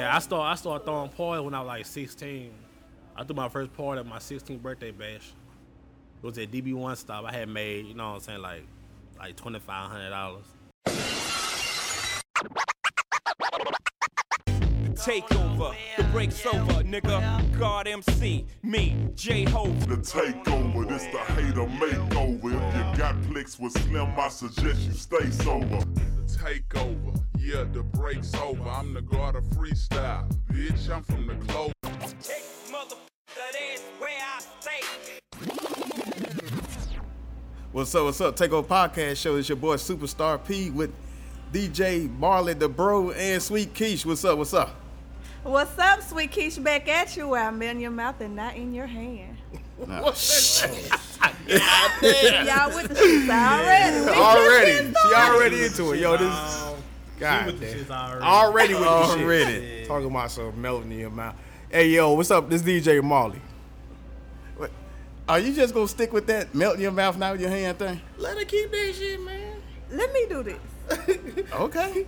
Yeah, I start I started throwing parties when I was like 16. I threw my first party at my 16th birthday bash. It was at DB1 stop. I had made, you know what I'm saying, like like twenty five hundred dollars. The takeover, the break's over, nigga. God MC, me, J Ho. The takeover, this the hater makeover. If you got flicks with Slim, I suggest you stay sober. The takeover, yeah, the break's over. I'm the god of freestyle, bitch. I'm from the clover. Take motherfucker, that's where I stay. What's up? What's up? Takeover Podcast Show. It's your boy Superstar P with DJ Marley the Bro and Sweet Keish. What's up? What's up? What's up, sweet Keish? Back at you where I'm in your mouth and not in your hand. Nah. Y'all with the shit already. We already, just she getting already into it. Yo, this God with the damn. shits already. already with the shit. Already. Talking about some melting in your mouth. Hey, yo, what's up? This DJ Marley. What? Are you just gonna stick with that melt in your mouth now with your hand thing? Let her keep that shit, man. Let me do this. Okay.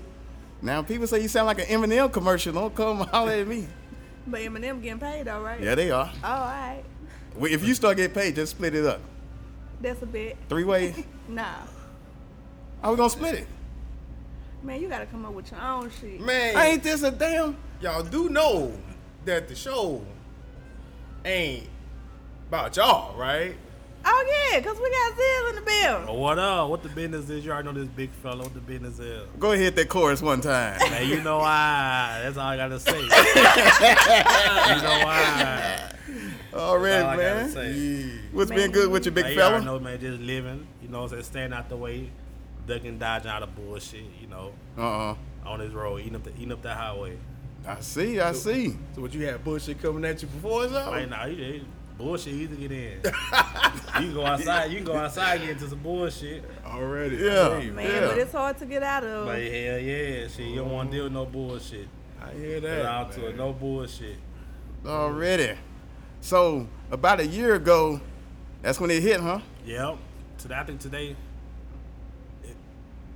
Now people say you sound like an Eminem commercial. Don't come holler at me. But Eminem getting paid, all right? Yeah, they are. All right. Well, If you start getting paid, just split it up. That's a bit. Three ways. Nah. How we gonna split it? Man, you gotta come up with your own shit. Man, Ain't this a damn? y'all do know that the show ain't about y'all, right? Oh, yeah, because we got Zill in the bill. But what up? What the business is? You already know this big fella. What the business is? Go ahead, hit that chorus one time. Man, you know why? That's all I gotta say. you know why? Already, all I gotta man. say. What's been good with your big Man, you already fella? know, man, just living. You know, what I'm saying staying out the way, ducking, dodging out of bullshit. You know, Uh uh on this road, eating up the eating up the highway. I see, I see. So what you had bullshit coming at you before it's up? Right now, you you- bullshit easy to get in. you can go outside. You can go outside and get into some bullshit. Already. Yeah. Hey, Man, Yeah. but it's hard to get out of. But hell yeah, shit, you don't want to deal with no bullshit. I hear Get that. out to man. it, no bullshit. Already. So about a year ago, that's when it hit, huh? Yep. Today, I think today. it-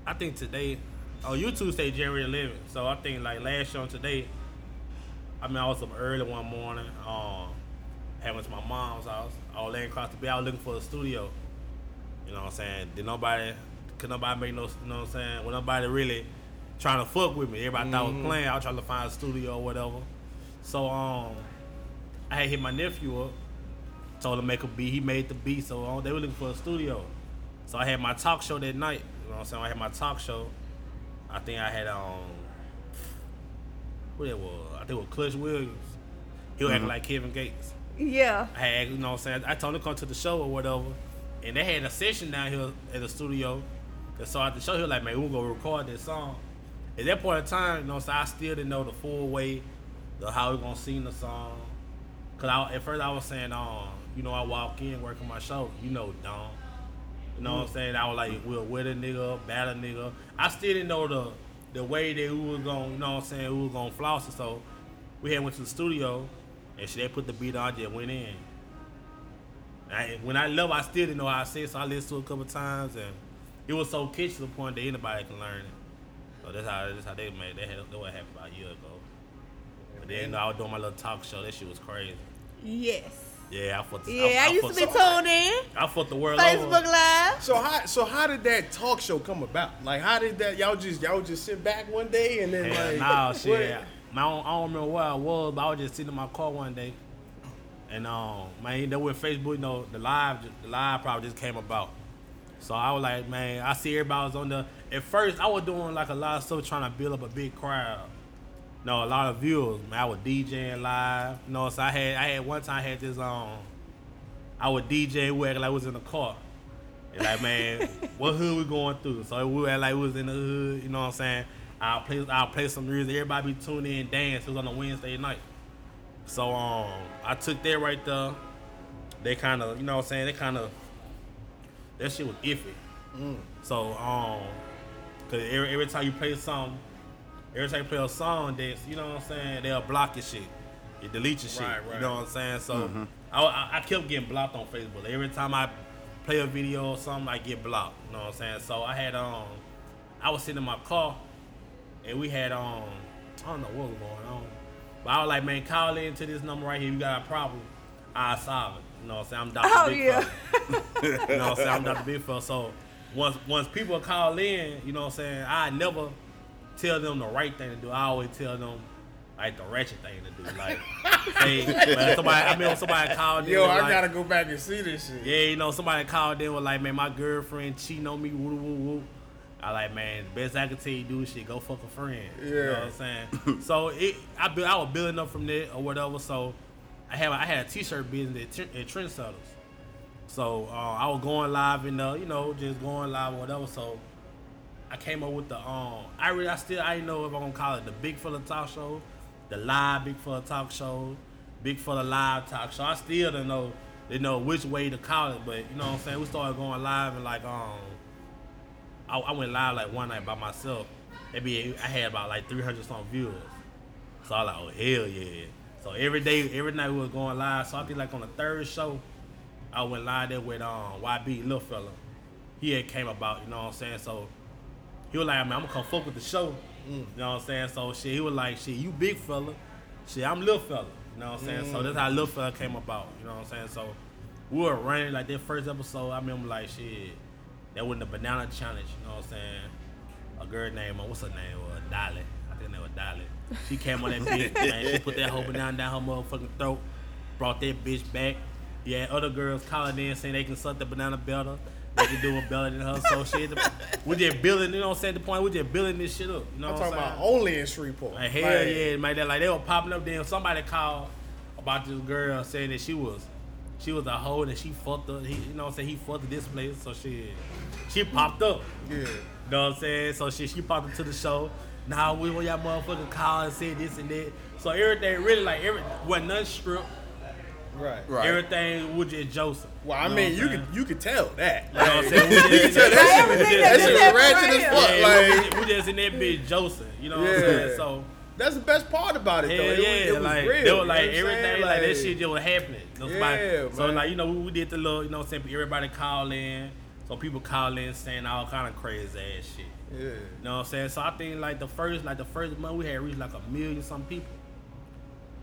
I think today. Oh, YouTube say January 11th. So I think like last show and today. I mean, I was up early one morning. Um, had went to my mom's house. I was laying across the bed. I was looking for a studio. You know what I'm saying? Did nobody? Could nobody make no? You know what I'm saying? When nobody really trying to fuck with me. Everybody thought I was playing. I was trying to find a studio or whatever. So um, I had hit my nephew up told him to make a beat. He made the beat, so they were looking for a studio. So I had my talk show that night. You know what I'm saying? I had my talk show. I think I had um, what it was? I think it was Clutch Williams. He was acting like Kevin Gates. yeah. I had, you know what I'm saying? I told him to come to the show or whatever. And they had a session down here at the studio. And so at the show, he was like, man, we're going to record this song. At that point in time, you know, so I still didn't know the full way of how we going to sing the song. Because I, at first I was saying, um, you know, I walk in working my show, you know, Don. You know what I'm saying? I was like, we'll wet a nigga, bat a nigga. I still didn't know the the way that we was gonna, you know what I'm saying, we was to floss it. So we had went to the studio and shit, they put the beat on, I just went in. I, when I left, I still didn't know how say it, so I listened to it a couple times, and it was so catchy to the point that anybody can learn it. So that's how that's how they made. That what happened about a year ago. But then you know, I was doing my little talk show. That shit was crazy. Yes. Yeah, I fought. The, Yeah, I, used to be the- tuned in. I fought the world Facebook over. Live. So how so how did that talk show come about? Like how did that y'all just y'all just sit back one day and then Hell like nah, shit. Man, I don't, I don't remember where I was, but I was just sitting in my car one day, and um, man, that with Facebook, you know, the live, the live probably just came about. So I was like, man, I see everybody was on the. At first, I was doing like a lot of stuff trying to build up a big crowd. No, a lot of viewers. Man, I was DJing live. You know, so I had, I had one time I had this um, I was DJ, we acting like we was in the car. And like, man, what hood we going through? So we act like we was in the hood, you know what I'm saying? I'll play I'll play some music, everybody be tuning in, dance. It was on a Wednesday night. So um I took that right there. They kinda, you know what I'm saying, they kinda that shit was iffy. So um cause every, every time you play song, every time you play a song that's, you know what I'm saying, they'll block your shit. You delete your shit. Right, right. You know what I'm saying? So I, I, I kept getting blocked on Facebook. Every time I play a video or something, I get blocked. You know what I'm saying? So I had um I was sitting in my car and we had um I don't know what was going on. But I was like, man, call in to this number right here. You got a problem, I solve it. You know what I'm saying? I'm Dr. Oh, Big yeah. You know what I'm saying? I'm Dr. Big Fella. So once once people call in, you know what I'm saying, I never tell them the right thing to do. I always tell them like the wretched thing to do. Like, hey, man, somebody, I mean, somebody called Yo, I like, gotta go back and see this shit. yeah, you know, somebody called in was like, man, my girlfriend cheating on me, woo woo woo. I like, man, the best I can tell you do is shit, go fuck a friend. You know Yeah. what I'm saying? so it, I built, I was building up from there or whatever. So I had, I had a t-shirt business at, at Trendsetters. So uh, I was going live and uh, you know, just going live or whatever. So I came up with the um, I really, I still, I didn't know if I'm gonna call it the Big Fella Talk Show, the Live Big Fella Talk Show, Big Fella Live Talk Show. I still don't know, didn't know which way to call it, but you know what I'm saying. We started going live and like um, I, I went live like one night by myself. Maybe I had about like 300 some viewers. So I was like, oh hell yeah. So every day, every night we was going live. So I think like on the third show, I went live there with um YB little fella. He had came about, you know what I'm saying? So he was like, man, I'm gonna come fuck with the show. You know what I'm saying? So shit, he was like, shit, you big fella. Shit, I'm little fella. You know what I'm saying? So that's how little fella came about. You know what I'm saying? So we were running like that first episode. I remember like shit, that was the banana challenge. You know what I'm saying? A girl named uh, what's her name? Uh, Dolly. I think her name was Dolly. She came on that bitch, man. She put that whole banana down her motherfucking throat. Brought that bitch back. Yeah, other girls calling in saying they can suck the banana better. They can do it better than her. So shit, we just building. You know what I'm saying? The point we just building this shit up. You know I'm what talking I'm saying? about only in Shreveport. Like hell Like, yeah, man. That like they were popping up. Then somebody called about this girl saying that she was, she was a hoe and she fucked up. He, you know what I'm saying? He fucked this place. So she, she popped up. Yeah. You know what I'm saying? So she she popped into the show. Now we want y'all motherfucking call and say this and that. So everything really like every wasn't nothing stripped. Right. Right. Everything was just Joseph. Well, I know mean, you I'm could you could tell that. You know what I'm saying? You can tell that shit was- Everything that that shit was ratchet right as fuck. Yeah, Like, we, we just in that bitch Joseph. You know what I'm saying? So that's the best part about it, Yeah, though. It, yeah, was, it was like real. they were like what I'm everything, saying? like, that shit just was happening. You know, somebody- Yeah, so like you know, we, we did the little, you know, what I'm saying everybody call in, so people call in saying all kind of crazy ass shit. Yeah. You know what I'm saying? So I think like the first, like the first month we had reached like a million some people.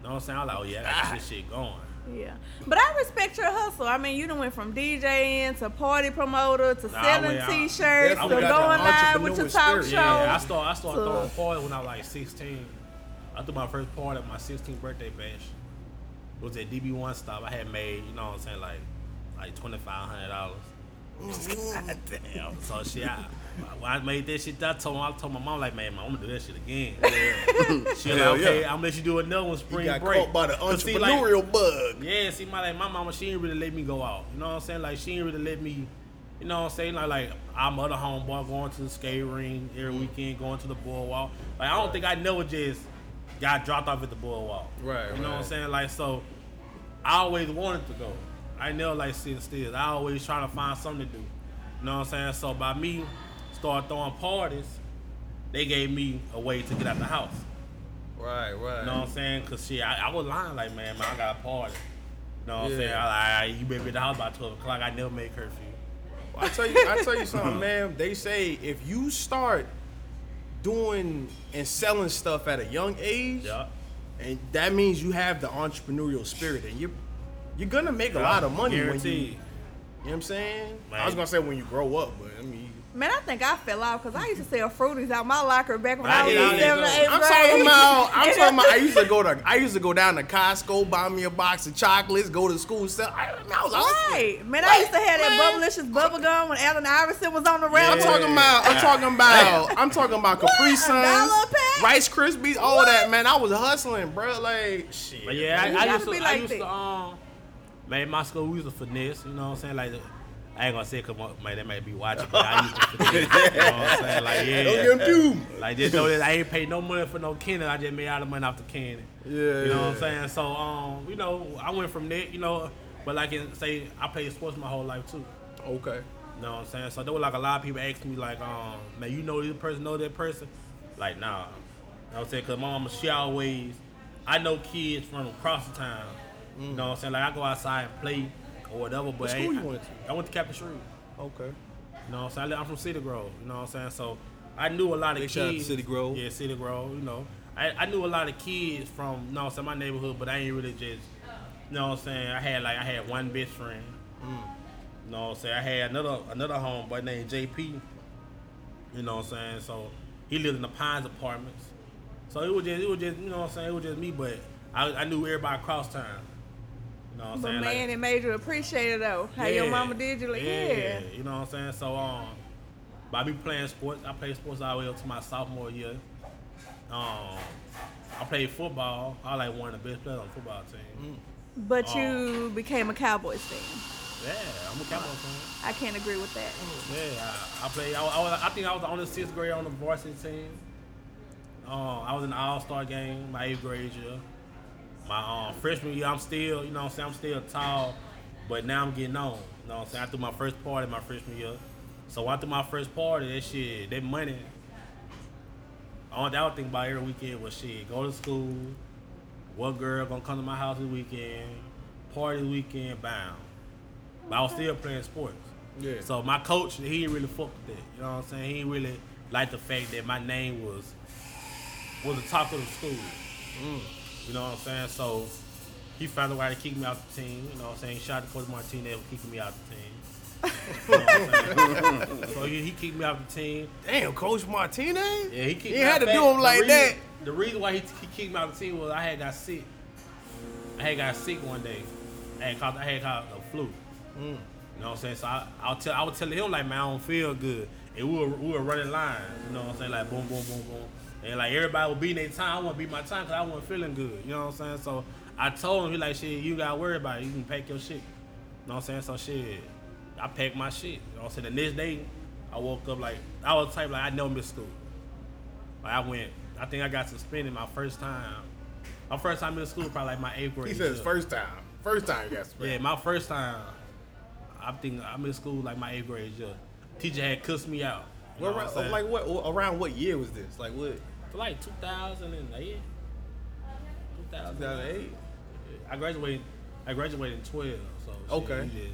You know what I'm saying? I was like, oh yeah, I got this ah. shit going. Yeah, but I respect your hustle. I mean, you done went from DJing to party promoter to Nah, I selling went- I- T-shirts to going live with your talk spirit. show. Yeah, I started, I started So- throwing parties when I was like 16. I threw my first party at my 16th birthday bash. It was at DB1 stop. I had made, you know what I'm saying, like like twenty five hundred dollars. God damn. So shit, I, when I made that shit, I told I told my mom like, man, I'm gonna do that shit again. she was like, okay, yeah. I'm gonna let you do another one spring got break. caught by the 'Cause see, like, entrepreneurial bug. yeah, see, my like my mama, she didn't really let me go out. You know what I'm saying? Like she didn't really let me. You know what I'm saying? Like, like I'm other homeboy going to the skate ring every mm-hmm. weekend, going to the boardwalk. Like I don't think I never just got dropped off at the boardwalk. Right, You know what I'm saying? Like so, I always wanted to go. I never like sitting still. I always trying to find something to do. You know what I'm saying? So by me start throwing parties, they gave me a way to get out the house. Right, right. You know what I'm saying? Cause shit, I, I was lying like, man, man, I got a party. You know what I'm saying? I, I, you better be at the house by 12 o'clock. I never make curfew. I tell you, I tell you something, man. They say if you start doing and selling stuff at a young age, Yeah. and that means you have the entrepreneurial spirit, and you're you're gonna make a lot of money when you. You know what I'm saying? I was gonna say when you grow up, but I mean, Man, I think I fell off because I used to sell fruities out my locker back when I I, was did in seventh or too. eighth I'm grade. talking about. I'm talking about. I used to go to. I used to go down to Costco, buy me a box of chocolates, go to school, sell. I, I was hustling. Right, man. I used to have that Man. Bubblicious bubble gum when Allen Iverson was on the rail. I'm talking about. I'm talking about. I'm talking about Capri Suns, dollar a pack? Rice Krispies, all that. Man, I was hustling, bro. Like shit. But yeah, You I, I gotta used to, be I like used that. to, um, man, my school, we used to finesse, you know what I'm saying? Like, I ain't gonna say it because, man, they might be watching, but I used to finesse, you know what I'm saying? Like, yeah. Don't get him too. Like just know that I ain't paid no money for no candy. I just made all the money off the candy. Yeah, You know what I'm saying? So um, you know, I went from that, you know, but like in say I played sports my whole life too. Okay. You know what I'm saying? So there were like a lot of people asking me like, um, man, you know this person, know that person? Like, nah. You know what I'm saying? Cause my mama, she always, I know kids from across the town. You know what I'm saying? Like I go outside and play or whatever, but What I school ain't- you went to? I went to. Okay. You know what I'm saying? I'm from Cedar Grove. You know what I'm saying? So I knew a lot of kids. shout City Grove. Yeah, City Grove. You know, I, I knew a lot of kids from you know, I'm my neighborhood, but I ain't really just. You know what I'm saying? I had like I had one best friend. Mm. You know what I'm saying? I had another another homeboy named JP. You know what I'm saying? So he lived in the Pines Apartments. So it was just it was just you know what I'm saying? It was just me, but I, I knew everybody across town. You know what I'm But saying? man, Like- it made you appreciate it though. How your mama did you like, yeah. You know what I'm saying? So um by me playing sports, I played sports all the way up to my sophomore year. Um I played football. I like one of the best players on the football team. But Oh. you became a Cowboys fan. Yeah, I'm a Cowboys fan. I can't agree with that. Yeah, I, I played. I, I, was, I think I was the only sixth grade on the varsity team. Um, I was in the All Star game my eighth grade year. My um, freshman year, I'm still, you know, what I'm saying I'm still tall, but now I'm getting on. You know, what I'm saying I threw my first party my freshman year. So I threw my first party, that shit, that money. All that I would think about every weekend was shit. Go to school. What girl gonna come to my house this weekend? Party weekend, bound. But I was still playing sports. Yeah. So my coach, he didn't really fuck with that. You know what I'm saying? He didn't really like the fact that my name was was the top of the school. You know what I'm saying? So he found a way to kick me out the team. You know what I'm saying? Shout out to Coach Martinez for kicking me out the team. You know what I'm saying? so he, he kicked me out the team. Damn, Coach Martinez. Yeah, he me had to back. do him The like reason- that. The reason why he, he kicked me out the team was I had got sick. I had got sick one day. I had caught, I had caught the flu. Mm. You know what I'm saying? So I, I'll tell, I was telling him like, man, I don't feel good, and we were, we were running lines. You know what I'm saying? Like boom, boom, boom, boom, and like everybody was beating their time. I want to beat my time because I wasn't feeling good. You know what I'm saying? So I told him, he like, shit, you gotta worry about it. You can pack your shit. You know what I'm saying? So shit, I packed my shit. You know what I'm saying? The next day, I woke up like I was type like I never missed school. Like I went, I think I got suspended my first time. My first time in school, probably like my eighth grade. He said his year. first time. First time you got Yeah, my first time. I think I'm in school like my eighth grade year. Teacher had cussed me out. What, what I'm saying? like what? Around what year was this? Like what? Like 2008. 2008. 2008. I graduated. I graduated in 12. So shit, Okay. you know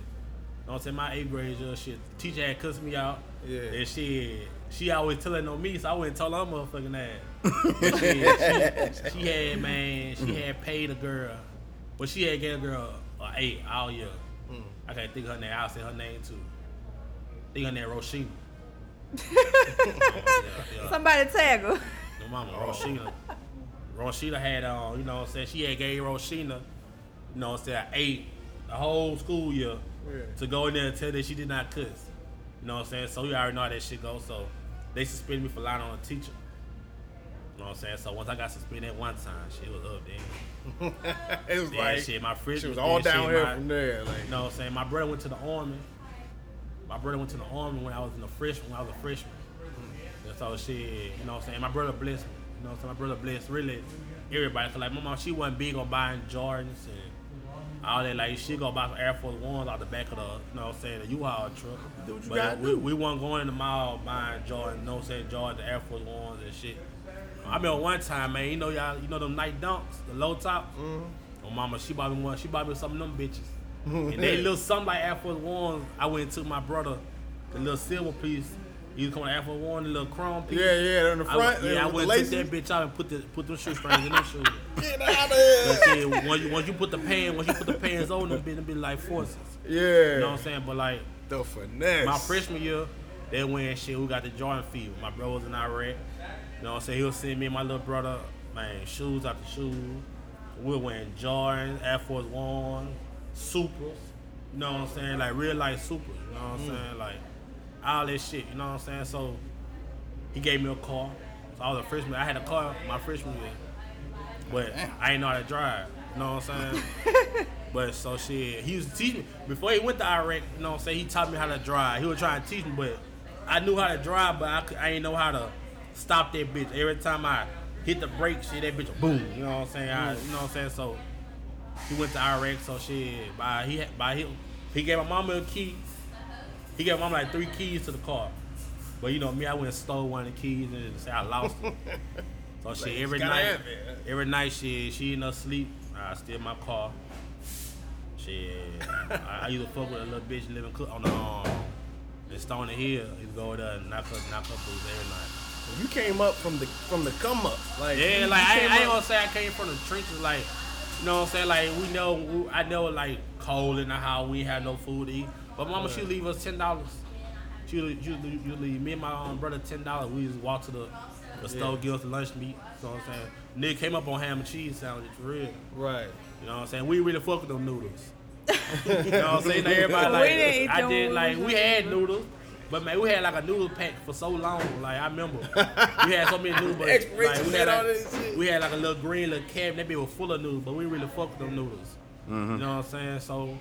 what I'm saying? My eighth grade year, shit. Teacher had cussed me out. Yeah. And she, she always telling on me, so I wouldn't tell her motherfucking ass. But she, she, she had man, she had paid a girl, but she had gave a girl a eight all year. Hmm. I can't think of her name. I'll say her name too. think her name Roshina. yeah, yeah. Somebody tag her. Mama, Roshina. Roshina had um, you know what I'm saying, she had gave Roshina, you know what I'm saying, eight the whole school year Yeah. to go in there and tell that she did not cuss. You know what I'm saying? So you already know how that shit goes. So they suspended me for lying on a teacher. You know what I'm saying? So once I got suspended one time, shit was up then. it was Then like shit, my freshman She was all then shit, down here from there. Like You know what I'm saying? My brother went to the army. My brother went to the army when I was in the freshman. When I was a freshman. So shit, you know what I'm saying? My brother blessed me. You know what I'm saying? My brother blessed really everybody. Cause like my mom, she wasn't big on buying Jordans and all that. Like she go buy some Air Force Ones out the back of the, you know what I'm saying, the U-Haul truck. Do what you but gotta we, do. we wasn't going in the mall buying Jordan, you know what I'm saying, Air Force Ones and shit. I remember one time, man, you know y'all, you know them Nike dunks, the low top. Mm-hmm. My mama, she bought me one. She bought me some of them bitches. and they little something like Air Force Ones. I went and took my brother the little silver piece. He was coming Air Force One, the little chrome piece. yeah, yeah, on the I, front. yeah, I went the and took that bitch out and put the put them shoestrings in them shoes. Get out of here. once you, once you put the pants, once you put the pants on them, bitch, be like forces. Yeah. You know what I'm saying? But like The finesse. my freshman year, they went shit. We got the Jordan field. My bro was in Iraq. You know what I'm saying? He'll send me and my little brother, man, shoes after shoes. We were wearing Jordans, Air Force One, Supers. You know what I'm saying? Like real life Supers. You know what I'm mm. saying? Like all this shit. You know what I'm saying? So he gave me a car. So I was a freshman. I had a car my freshman year, but I ain't know how to drive. You know what I'm saying? But so shit, he was teaching me before he went to Iraq. You know what I'm saying? He taught me how to drive. He was trying to teach me, but I knew how to drive, but I, could, I ain't know how to stop that bitch. Every time I hit the brake, shit, that bitch boom. You know what I'm saying? I, mm. you know what I'm saying? So he went to Iraq. So shit, by he by he he gave my mama a key. He gave my like three keys to the car. But you know me, I went and stole one of the keys and say I lost it. So shit, every night, every night, shit, she in her sleep. I steal my car. Shit, I, I used to fuck with a little bitch living cook on the um, in Stoner Hill. He'd go there and knock her, knock her boots every night. You came up from the from the come up. Like Yeah, you- like you I, came I ain't gonna say I came from the trenches, like you know what I'm saying. Like we know, we, I know like cold in the house, we had no food to eat. But mama, she leave us ten dollars. She you you leave me and my um, brother ten dollars. We just walk to the the store, give us the lunch meat. You know what I'm saying? Nick came up on ham and cheese sandwiches for real. right. You know what I'm saying? We really fuck with them noodles. you know what I'm saying? Now everybody We like didn't eat I them did like we had noodles. But man, we had like a noodle pack for so long. Like I remember, we had so many noodles. But, like, we had like, we had like a little green little cabinet. That bitch was full of noodles, but we really fuck with them noodles. You know what I'm saying? So, I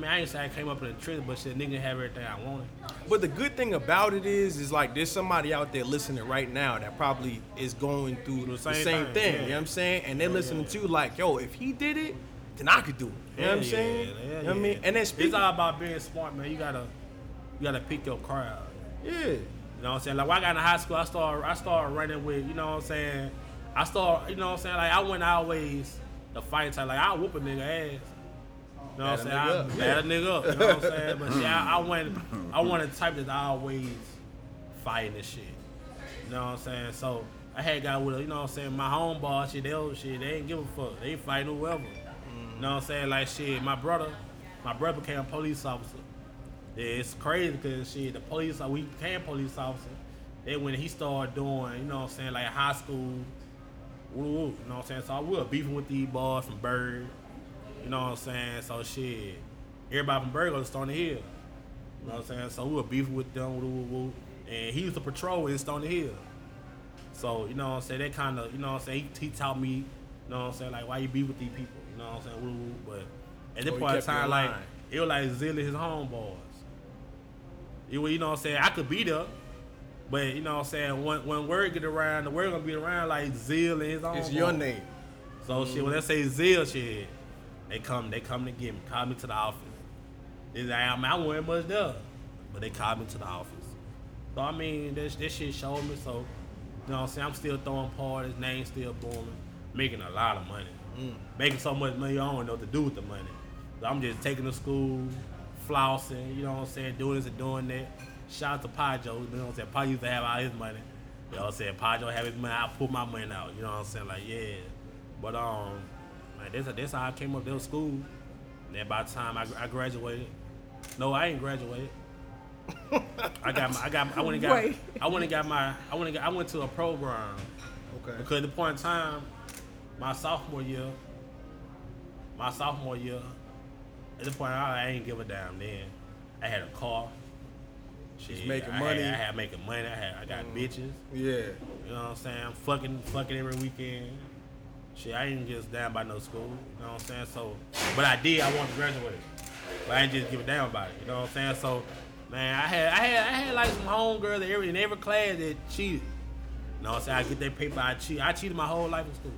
mean, I ain't say I came up in the trenches, but shit, nigga have everything I wanted. But the good thing about it is, is like there's somebody out there listening right now that probably is going through the same, same thing. thing, You know what I'm saying? And they're listening to you like, yo, if he did it, then I could do it. You know what I'm saying? yeah, you know yeah. what I mean? And then it's all about being smart, man. You gotta, you gotta pick your crowd. yeah, You know what I'm saying? Like when I got in high school, I started I started running with, you know what I'm saying? I started, you know what I'm saying? Like I went always the fight type. Like I whoop a nigga ass. You know what I'm saying? Bad a I up, a nigga up. You know what I'm saying? But yeah, I, I went I wanted the type that's always fighting this shit. You know what I'm saying? So I had got with a, you know what I'm saying, my home boss, shit, they don't shit, they ain't give a fuck. They fight whoever. You know what I'm saying? Like shit, my brother, my brother became a police officer. Yeah, it's crazy because shit, the police, we became police officer. Then when he started doing, you know what I'm saying, like high school, woo, woo, you know what I'm saying? So we were beefing with these boys from Byrd, you know what I'm saying? So shit, everybody from Byrd goes to Stoner Hill. You know what I'm saying? So we were beefing with them, woo, woo, woo. and he used to patrol in Stoner Hill. So, you know what I'm saying? That kind of, you know what I'm saying? He, he taught me, you know what I'm saying? Like, why you beef with these people? You know what I'm saying? Woo, woo. But at this Oh, point in time, like, line. it was like Zilly, his homeboys. You, you know what I'm saying? I could beat up, but you know what I'm saying? When, when word get around, the word gonna be around like Zill and his own. it's your name. So shit, when they say Zill shit, they come, they come to get me, call me to the office. Like, I mean, I wasn't much there, but they called me to the office. So I mean, this this shit showed me. So you know what I'm saying? I'm still throwing parties, name still booming, making a lot of money, making so much money I don't know what to do with the money. So I'm just taking to school, flossing, you know what I'm saying, doing this and doing that. Shout out to Pajo, you know what I'm saying? Pajo used to have all his money. You know what I'm saying? Pajo have his money, I put my money out, you know what I'm saying? Like, yeah. But um, like that's that's how I came up to school. And then by the time I, I graduated, no, I ain't graduated. I got my, I got I went and got Wait. I went and got my I went and got, I went to a program Okay. because at the point in time, my sophomore year, my sophomore year, at the point I, I ain't give a damn then. I had a car. She's making I money. Had, I had making money. I had I got mm. bitches. Yeah. You know what I'm saying? I'm fucking, fucking every weekend. Shit, I ain't just down by no school. You know what I'm saying? So, but I did. I wanted to graduate, but I ain't just give a damn about it. You know what I'm saying? So, man, I had, I had, I had like some homegirls in every in every class that cheated. You know what I'm saying? I get that paper. I cheat. I cheated my whole life in school.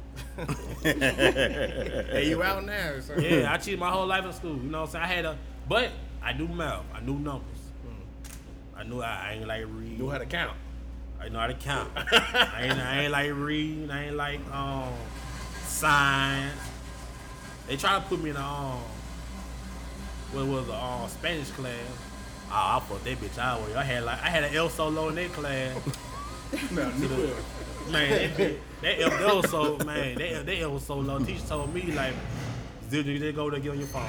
Hey, you out now? something? Yeah, I cheated my whole life in school. You know what I'm saying? I had a, but I knew math. I knew numbers. I knew I, I ain't like read. Knew how to count. I know how to count. I ain't, I ain't like reading. I ain't like um science. They try to put me in a um what was a um, Spanish class. Oh, I put that bitch out with. I had like I had an El Solo in that class. No, man, that bitch, that El, that was man, that El- that El was so low. Teacher told me like. Did you just go there get on your phone?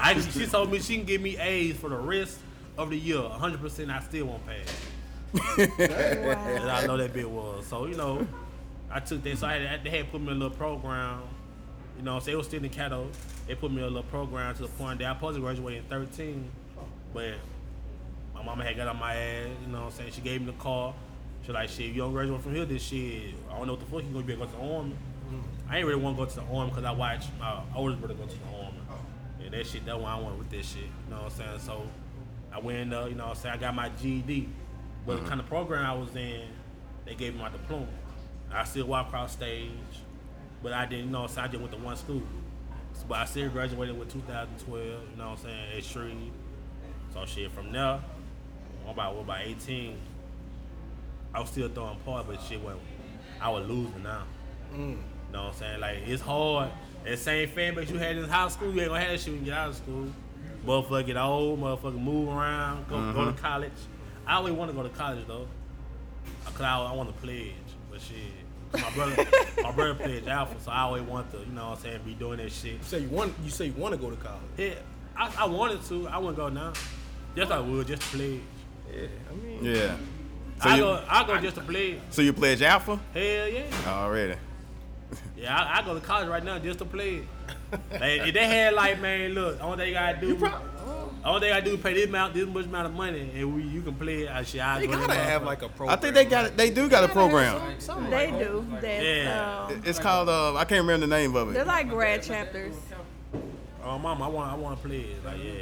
I, she told me she can give me A's for the rest of the year. 100% I still won't pass. And I know that bitch was. So, you know, I took that. So I had, they had put me in a little program. You know, so it was still in Caddo. They put me in a little program to the point that I supposed to graduate in 13. But my mama had got on my ass, you know what I'm saying? She gave me the call. She like, shit, you don't graduate from here this shit. I don't know what the fuck you gonna be able to go to the army. Mm-hmm. I ain't really want to go to the army because I watched my oldest brother go to the army. And that shit, that's why I went with this shit. You know what I'm saying? So I went in there, you know what I'm saying? I got my GED. But the mm-hmm. kind of program I was in, they gave me my diploma. I still walk across stage, but I didn't you know. what I'm just went to one school. But I still graduated with 2012. You know what I'm saying? At Shreve. So shit from there, I'm about what, about 18. I was still throwing part, but shit went. I was losing now. Mm. You know what I'm saying? Like it's hard. That same fan base you had in high school, you ain't gonna have that shit when you get out of school. Motherfucker get old, motherfucker move around, go, go to uh-huh. college. I always want to go to college though. cause I, I want to pledge, but shit. 'Cause My brother, my brother pledged Alpha, so I always want to, you know what I'm saying, be doing that shit. You say you want you say you want to go to college. Yeah, I, I wanted to. I wouldn't go now. Just I would, just to pledge. Yeah, I mean, Yeah. So I you, go, I go just to pledge. so you pledge Alpha Hell yeah. already? Yeah, I, I go to college right now just to play. like, if they had like, man, look, all they gotta do, all they gotta do is pay this amount, this much amount of money, and we, you can play. I shit, they gotta have motherfucker. like a program. I think they got it. They do got a program. Some, They do. That's, Yeah. um, It's called uh, I can't remember the name of it. they're like grad chapters. Oh, mama, I want, I want to play it. Like, yeah.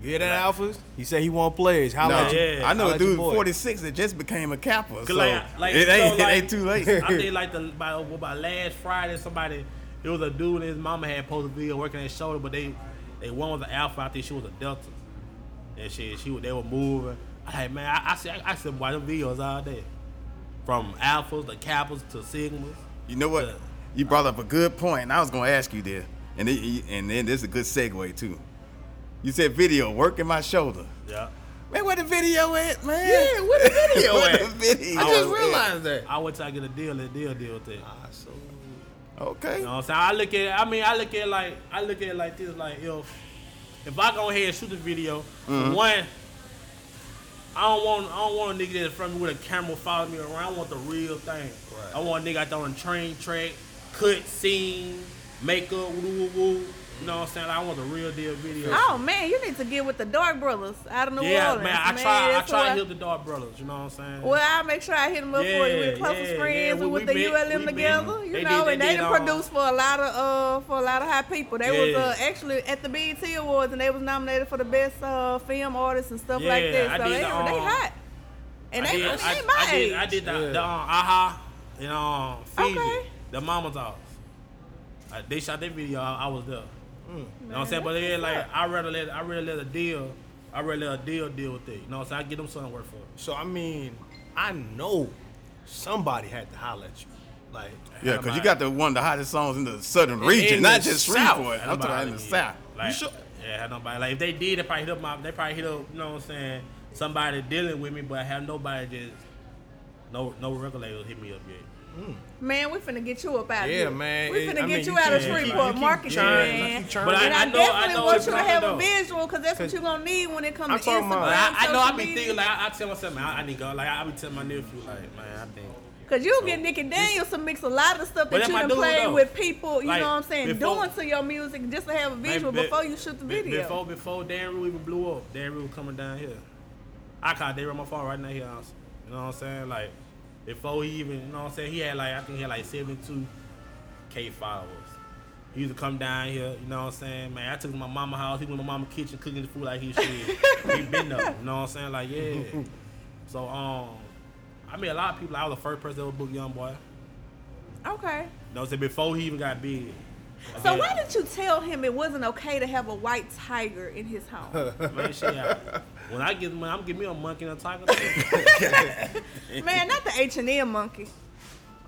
Get that alphas. He said he want players. How No, about you? yeah. I know a dude 46 that just became a Kappa. So like- like, it you know, ain't it ain't too late. I think like the about, about last Friday, somebody it was a dude and his mama had posted a video working at shoulder, but they they one was an alpha. I think she was a delta, and shit, she they were moving. I like man, I, I see I, I see them watch them videos all day, from alphas to kappas to sigmas. You know what? Yeah. You brought up a good point, and I was gonna ask you there, and it, and then this is a good segue too. You said video working my shoulder. Yeah. Man, where the video at, man? Yeah, where the video Where at? the video I just at? realized that. I wait till I get a deal, let deal deal with it. Ah, so Okay. You know what I'm saying? I look at it, I mean, I look at it like, I look at it like this, like, if, if I go ahead and shoot the video, Mm-hmm. one, I don't want, I don't want a nigga that's from me with a camera following me around. I want the real thing. Right. I want a nigga out there on the train track, cut scene, makeup, woo woo woo. You know what I'm saying? I want the real deal video. Oh man, you need to get with the Dark Brothers out of New yeah, Orleans. man, I try, I that's try who to hit the Dark Brothers. You know what I'm saying? Well, I'll make sure I hit them up for you. We're closest yeah, friends yeah, and we- with we the met- ULM together, met. you They know, did- they and they did, done uh, produced for a lot of uh for a lot of high people. They was uh, actually at the BET Awards and they was nominated for the best uh film artists and stuff like Yeah, that. I So did they, the, they um, hot. And I they, did, they I, my I did, age. I did the, Yeah. the um, aha, and um, Fiji, Okay. the mama's house. They shot that video. I, I was there. Mm. You know what I'm saying? But they like, I rather let, I rather let a deal, I rather let a deal deal with it. You know what I'm saying? I get them something to work for. so I mean, I know somebody had to holler at you. Like Yeah, because you got the one of the hottest songs in the southern region, not just South. Shreveport. I'm talking about in the South. Like, You sure? Yeah, had nobody. Like if they did, they probably hit up my. They probably hit up. You know what I'm saying? Somebody dealing with me, but I have nobody just. No, no regulators hit me up yet. Man, we finna get you up out of Yeah, here. man. We It- finna I get mean, you, you out of keep- Shreveport you keep marketing, churning, man. you keep churning. But And I- I, I know- definitely I know want you to coming, have a visual because that's what you're gonna need when it comes I'm to talking Instagram. about- But I, I know I social be media. thinking like I, I tell myself, man, I, I need to go. Like I be telling my nephew, like, man, I think. Cause you get Nicky Daniels to mix a lot of the stuff But that that's you my done dude, played though. with people, you Like, know what I'm saying, before- doing to your music just to have a visual be- before you shoot the be- video. Before before Dan Rue even blew up, Dan Rue coming down here. I caught Dan Rue on my phone right now here. also. You know what I'm saying? Like before he even, you know what I'm saying? He had like I think he had like 72 k followers. He used to come down here. You know what I'm saying? Man, I took him to my mama house. He went to my mama kitchen cooking the food like he should. he been there. You know what I'm saying? Like yeah. So um, I mean a lot of people. I was the first person that would book Young Boy. okay. You know what I'm saying? Before he even got big. So Yeah. why did you tell him it wasn't okay to have a white tiger in his home? Man, shit, I- when I get money, I'm giving me a monkey and a tiger. Man, not the H and M monkey.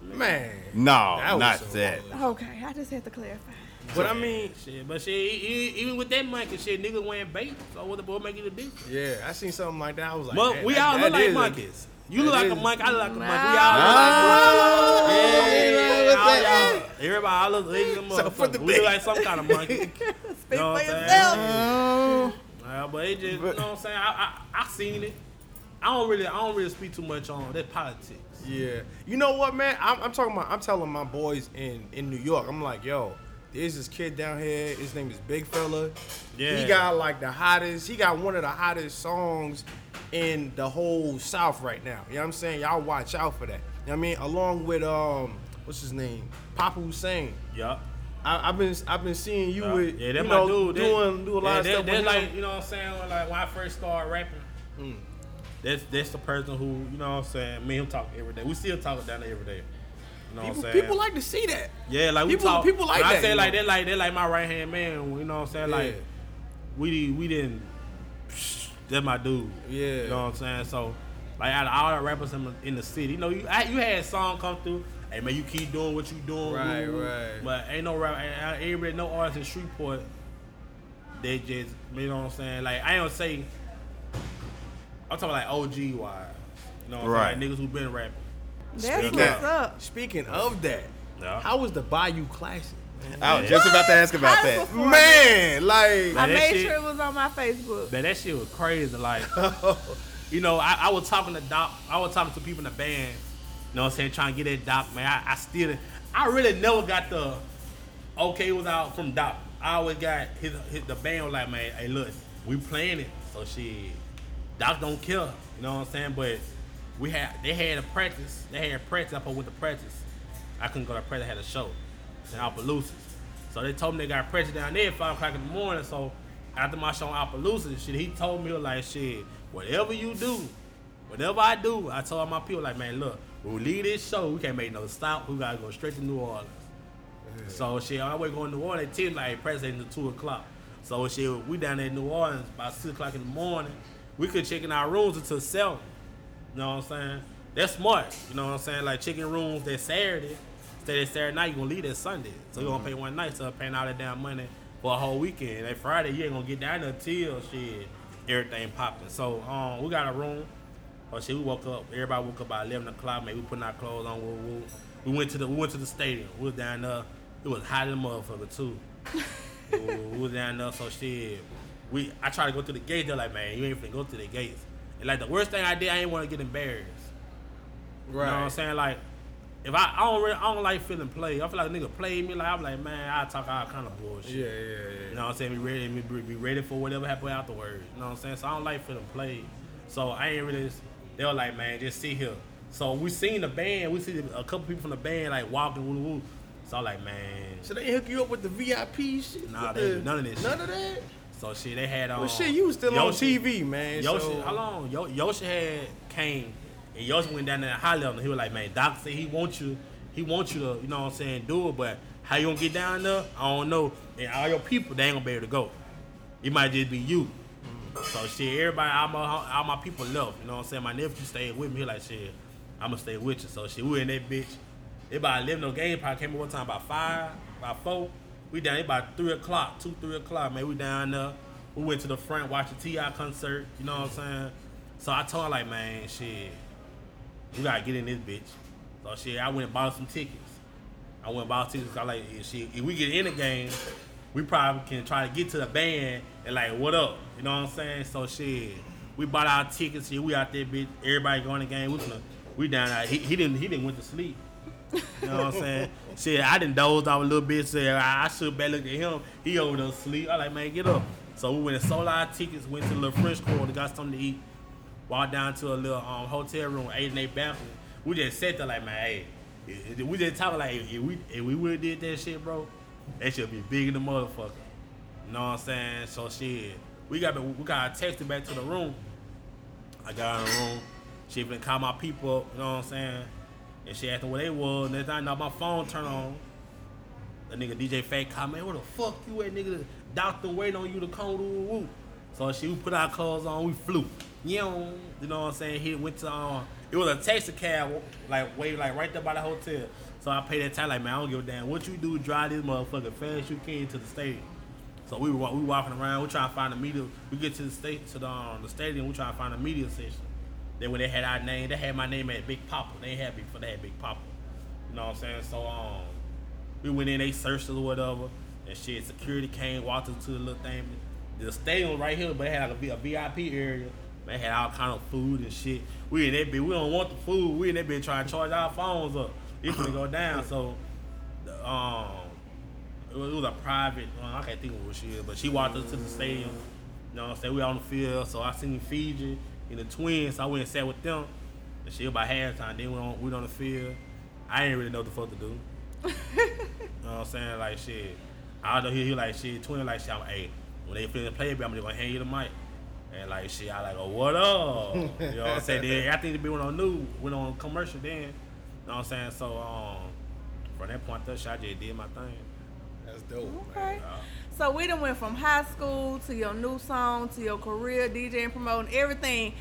man. No, That not so that. Okay, I just had to clarify. But I mean, shit, but shit, even with that monkey, shit, niggas wearing bait. So what the boy make it a difference? yeah, I seen something like that. I was like, But we all look like monkeys. You look like a monkey. I look like a monkey. We all look like yeah, what's all- that? all- Everybody, all look like a So for the motherfucker. We look like some kind of monkey. Speak for what I'm saying? yourself. But it just, you know what I'm saying? I, I, I seen it. I don't really, I don't really speak too much on that politics. Yeah. You know what, man? I'm, I'm talking about. I'm telling my boys in in New York. I'm like, yo, there's this kid down here. His name is Big Fella. Yeah. He got like the hottest. He got one of the hottest songs in the whole South right now. You know what I'm saying? Y'all watch out for that. You know what I mean? Along with um, what's his name? Papa Hussein. Yup. I, I've been I've been seeing you with yeah, you know, my dude. That- doing do a lot yeah, of that, stuff That's with like you know what I'm saying. When, like when I first started rapping, Mm. that's that's the person who you know what I'm saying. Me and him talk every day. We still talk down there every day. You know People, what I'm saying? people like to see that. yeah, like we people- talk. people like when that, I say like know? that, like that, like my right hand man. You know what I'm saying? Like we we didn't. That's my dude. Yeah. You know what I'm saying? So like out of all the rappers in the, in the city, you know, you I, you had a song come through. Hey man, you keep doing what you doing. Right, woo, woo. right. But ain't no rap. ain't- ain't really no artist in Shreveport. They just, you know what I'm saying? Like I ain't gonna say. I'm talking like OG wise. You know what I'm Right. saying? Like niggas who been rapping. That's Speaking what's of- up. Speaking of that, Yeah. how was the Bayou Classic? I was just about to ask about that. Man, like I that made shit- sure it was on my Facebook. Man, that shit was crazy. Like, you know, I, I was talking to Doc. I was talking to people in the band. You know what I'm saying? Trying to get that Doc, man. I, I still, I really never got the okay was out from Doc. I always got his, his the band was like, man, hey, look, we playing it. So shit, Doc don't care. You know what I'm saying? But we had, they had a practice. They had a practice. I went to practice. I couldn't go to practice. I had a show in Opelousas. So they told me they got practice down there at 5 o'clock in the morning. So after my show in Opelousas, shit, he told me, like, shit, whatever you do, whatever I do, I told my people, like, man, look, we leave this show, we can't make no stop. We got to go straight to New Orleans. So shit, on our way going to New Orleans, at 10, like, practice until 2 o'clock. So shit, we down there in New Orleans by 6 o'clock in the morning. We could check in our rooms until 7. You know what I'm saying? That's smart. You know what I'm saying? Like checking rooms that Saturday, stay that Saturday night, you gonna leave that Sunday. So you gonna pay one night, so paying all that damn money for a whole weekend. That Friday you ain't gonna get down till shit, everything popping. So um, we got a room. Oh shit, we woke up. Everybody woke up by eleven o'clock. Maybe we putting our clothes on. We, we, we went to the we went to the stadium. We was down there. It was hot as a motherfucker too. we, we was down there, so shit. We I tried to go through the gate. They're like, man, you ain't finna go to the gates. And like the worst thing I did, I ain't want to get embarrassed. Right. You know what I'm saying? Like, if I, I don't really, I don't like feeling played. I feel like a nigga played me. Like I'm like, man, I talk all kind of bullshit. Yeah, yeah, yeah. You know what I'm saying? Be ready, be, be ready for whatever happen afterwards. You know what I'm saying? So I don't like feeling played. So I ain't really. They were like, man, just sit here. So we seen the band. We see a couple people from the band like walking. Woo, woo. So I'm like, man. So they hook you up with the VIP shit? Nah, they the- none of this None shit. of that? So shit, they had um. Well, shit, you was still Yoshi- on TV, man. Yoshi, so. how long? Yo, Yoshi had came and Yoshi went down there high level. And he was like, man, Doc said he wants you, he wants you to, you know what I'm saying, do it. But how you gonna get down there? I don't know. And all your people, they ain't gonna be able to go. It might just be you. So shit, everybody, all my, all my people left. You know what I'm saying? My nephew stayed with me. Like, shit, I'm gonna stay with you. So shit, we in that bitch. It about 11 no game. Probably came one time about five, about four. We down about three o'clock, two, three o'clock, man. We down there. We went to the front, watched the T.I. concert. You know what I'm saying? So I told her like, man, shit, we gotta get in this bitch. So shit, I went and bought some tickets. I went and bought tickets. I like, if, shit, if we get in the game, we probably can try to get to the band and like, what up? You know what I'm saying? So shit, we bought our tickets. Here we out there, bitch. Everybody going to the game. We finna, we down there. He, he didn't he didn't went to sleep. You know what I'm saying? Shit, I didn't doze off a little bit. Said I, I should better look at him. He over there asleep. I like, man, get up. So we went and sold our tickets. Went to the little French Quarter, got something to eat. Walked down to a little um, hotel room, ate in their bathroom. We just sat there like, man, hey, we just talking like, if we if we would did that shit, bro, that should be bigger than the motherfucker. You know what I'm saying? So shit, we got we got texted back to the room. I got in the room. She been call my people up, you know what I'm saying? And she asked them where they was. Next thing I know, my phone turned on. The nigga DJ Fat called, man, where the fuck you at, nigga? Doctor waiting on you to come to woo woo. So she we put our clothes on, we flew. You know, you know what I'm saying? He went to um it was a taxi cab like way like right there by the hotel. So I paid that time like man, I don't give a damn. What you do, drive this motherfucker fast as you can to the stadium. So we were we walking around, we trying to find the media. We get to the state to the um, the stadium, we trying to find a media station. Then when they had our name, they had my name at Big Papa. They had me before they had Big Papa. You know what I'm saying? So um, we went in, they searched us or whatever, and shit. Security came, walked us to the little thing. The stadium right here, but it had like a, a VIP area. They had all kind of food and shit. We in that bitch. We don't want the food. We in that bitch trying to charge our phones up. It's gonna go down. So, um, it was, it was a private. Well, I can't think of what she is, but she walked us to the stadium. You know what I'm saying? We on the field, so I seen Fiji and the twins. So I went and sat with them. And shit by halftime. Then we on we on the field. I ain't really know what the fuck to do. you know what I'm saying? Like shit. I don't know he, he like shit. Twin like shit. I'm hey, when they finish play, I'm just gonna hand you the mic. And like shit, I like, oh what up? you know what I'm saying? Then I think the big went on new, went on commercial then. You know what I'm saying? So um, from that point, that shit, I just did my thing. That's dope. Okay. So we done went from high school to your new song to your career, DJing, promoting, everything.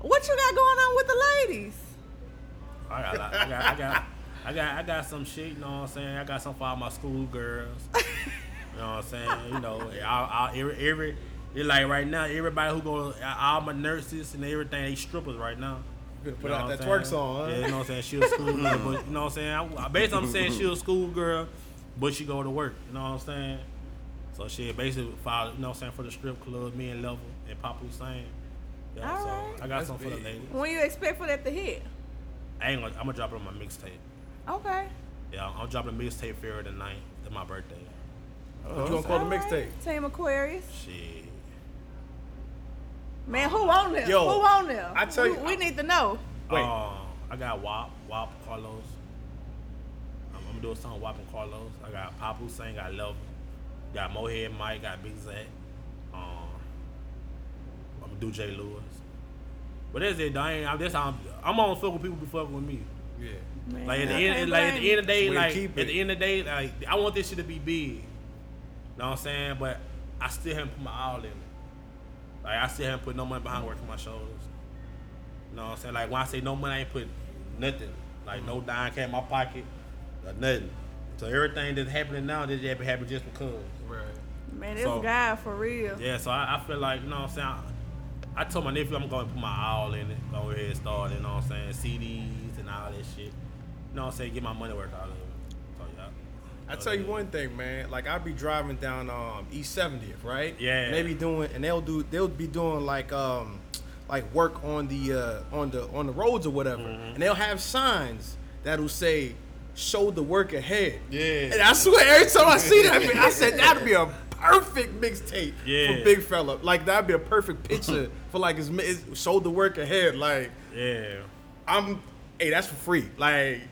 What you got going on with the ladies? I got, I got, I got, I got, I got some shit. You know what I'm saying? I got some for all my school girls. You know what I'm saying? You know, I, I, every, every, it like right now, everybody who go, all my nurses and everything, they strippers right now. Put You know out that I'm twerk song, huh? Yeah, you know what I'm saying? She a school girl, but you know what I'm saying? I, basically, I'm saying she a school girl, but she go to work. You know what I'm saying? So she basically filed, you know what I'm saying, for the strip club, me and Level and Papa Hussein. Yeah, All so right. I got That's something for the big. lady. When you expect for that to hit? I ain't gonna, I'm gonna drop it on my mixtape. Okay. Yeah, I'm dropping a mixtape February the 9th. That's my birthday. What you gonna call the All right. mixtape? Team Aquarius. Shit. Man, who on there? Yo, who on there? I tell we, you- we need to know. Wait. Um, I got WAP, WAP, Carlos. I'm, I'm gonna do a song WAP and Carlos. I got Papa Hussein, got Level. Got Mohead Mike, got Big Zach. Um, I'm gonna do Jay Lewis. But that's it, though. I ain't, I'm, that's how I'm, I'm on fuck with people be fucking with me. Yeah. Man, Like at the end, like at the end of the day, like at the end of the day, like I want this shit to be big. You know what I'm saying? But I still haven't put my all in it. Like I still haven't put no money behind working my shoulders. You know what I'm saying? Like when I say no money, I ain't put nothing. Like no mm-hmm. dime came in my pocket, or nothing. So everything that's happening now, this just happen just because. Right. Man, this So- guy for real. Yeah, so I, I feel like, you know what I'm saying? I, I told my nephew I'm going to put my all in it. Go ahead and start, you know what I'm saying? CDs and all that shit. You know what I'm saying? Get my money worth out of it. I tell you one thing, man. Like I'll be driving down um, East 70th, right? Yeah. And they be doing, and they'll do, they'll be doing like um, like work on the uh, on the on the roads or whatever, Mm-hmm. and they'll have signs that'll say, "Show the work ahead." Yeah. And I swear, every time I see that, I said that'd be a perfect mixtape Yeah. for Big Fella. Like that'd be a perfect picture for like his, his show the work ahead. Like Yeah. I'm, hey, that's for free. Like,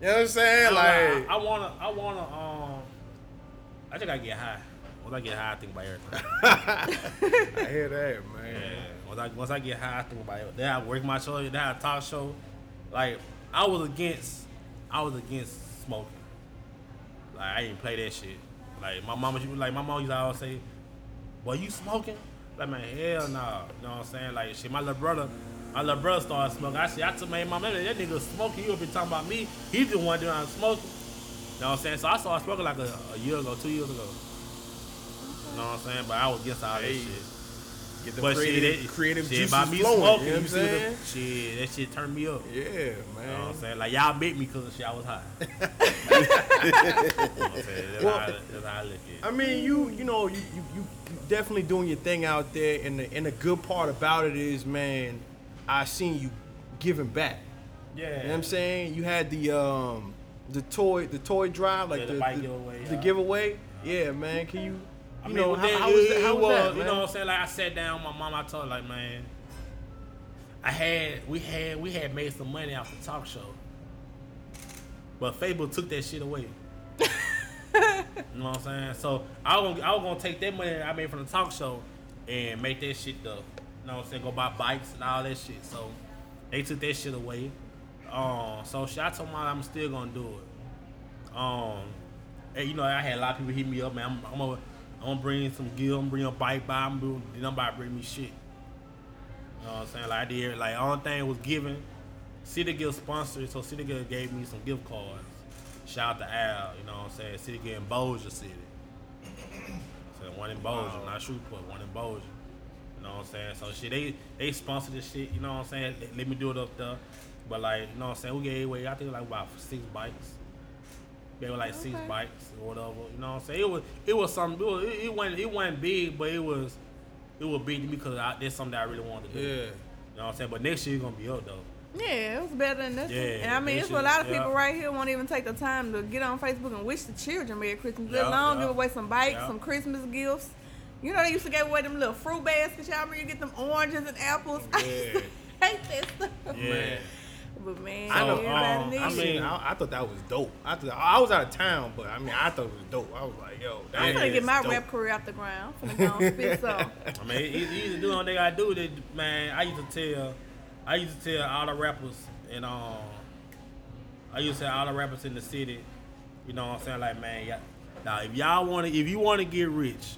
you know what I'm saying? I, Like. I, I wanna, I wanna, um, I just gotta get high. Once I get high, I think about everything. I hear that, man. Yeah. Once I once I get high, I think about it. Then I work my show. Then I talk show. Like I was against, I was against smoking. Like I didn't play that shit. Like my mama, she was like my mom used to always say, "Boy, you smoking?" Like man, hell no. You know what I'm saying? Like shit, my little brother, my little brother started smoking. I said, I told my mom, that nigga smoking. You been talking about me? He the one doing smoking. You know what I'm saying? So I started smoking like a, a year ago, two years ago. You know what I'm saying? But I was against all Hey. that shit. Get the But creative, shit, it, creative shit, juices by me flowing. smoking, you know what see I'm the, saying? shit, that shit turned me up. Yeah, man. You know what. I'm saying? Like y'all bit me because shit I was high. you know what I'm saying? That's, Well- how, I- that's how I look at it. I mean, you you know you, you you definitely doing your thing out there, and the and the good part about it is, man, I seen you giving back. yeah. You know what I'm saying? You had the um the toy the toy drive like Yeah, the the, bike the, giveaway, the yeah. giveaway. Yeah, man. Can you? You I mean, know how, how was that? How was was, that, You know what I'm saying? Like I sat down with my mom, I told her like, man, I had we had we had made some money off the talk show. But Fable took that shit away. you know what I'm saying? So I was gonna, I was gonna take that money I made from the talk show and make that shit the you know what I'm saying, go buy bikes and all that shit. So they took that shit away. Um so shout I told mom I'm still gonna do it. Um and you know, I had a lot of people hit me up, man. I'm, I'm gonna, I'm gonna bring some gear, I'm gonna bring a bike by, I'm gonna, nobody bring me shit. You know what I'm saying? Like I did, like only thing was given. City Gift sponsored, so City Gift gave me some gift cards. Shout out to Al, you know what I'm saying? City Gift in Bossier City. So one in Bossier, not Shreveport, one in Bossier. You know what I'm saying? So shit, they they sponsor this shit, you know what I'm saying? Let, let me do it up there. But like, you know what I'm saying? We gave away, I think like about six bikes. They were like six bikes or whatever. You know what I'm saying? It was it was something. It, was, it, it wasn't it wasn't big, but it was it was big to me because I, that's something that I really wanted to do. Yeah. You know what I'm saying? But next year it's gonna be up though. Yeah, it was better than nothing. Yeah, and I mean, it's should- a lot of yeah. people right here won't even take the time to get on Facebook and wish the children Merry Christmas. Let Yeah, alone yeah. give away some bikes, Yeah. some Christmas gifts. You know, they used to give away them little fruit baskets. Y'all remember you get them oranges and apples? Yeah. I hate that stuff. Yeah. But man, I um, I mean- I, I thought that was dope. I thought I was out of town, but I mean, I thought it was dope. I was like, yo, that I'm gonna get my dope. rap career out the ground. I'm finna go spit some. I mean, it either do what they gotta do. That man, I used to tell, I used to tell all the rappers and um, I used to tell all the rappers in the city, you know what I'm saying? Like, man, y'all, now if y'all wanna, if you wanna get rich,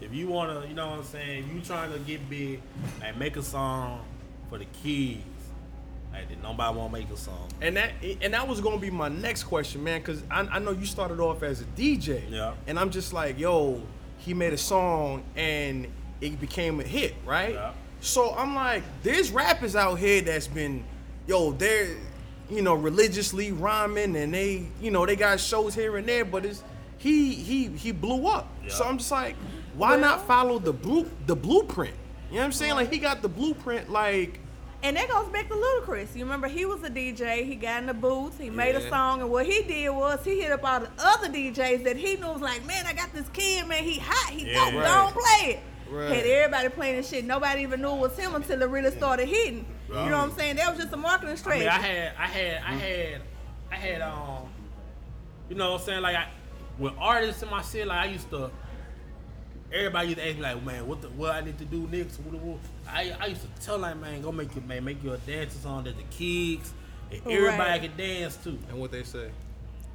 if you wanna, you know what I'm saying, if you trying to get big, like make a song for the kids. Like, that nobody wanna make a song. And that and that was gonna be my next question, man, because I, I know you started off as a DJ. Yeah. And I'm just like, yo, he made a song and it became a hit, right? Yeah. So I'm like, there's rappers out here that's been yo, they're you know religiously rhyming and they you know they got shows here and there, but it's he he he blew up. Yeah. So I'm just like, why not follow the blue the blueprint? You know what I'm saying? Like he got the blueprint. Like And that goes back to Ludacris. You remember he was a DJ. He got in the booth. He made a song, and what he did was he hit up all the other DJs that he knew was like, man, I got this kid, man. He hot. He Yeah. dope. Right. Don't play it. Right. Had everybody playing this shit. Nobody even knew it was him until it really started hitting. You know what I'm saying? That was just a marketing I strategy. mean, I had, I had, I had, I had, um, you know what I'm saying? Like, I, with artists in my city, like, I used to, everybody used to ask me, like, man, what the, what I need to do next? What, what? I, I used to tell like, man, go make your, man, make your dances on that the kids, and everybody Right. can dance too. and what they say.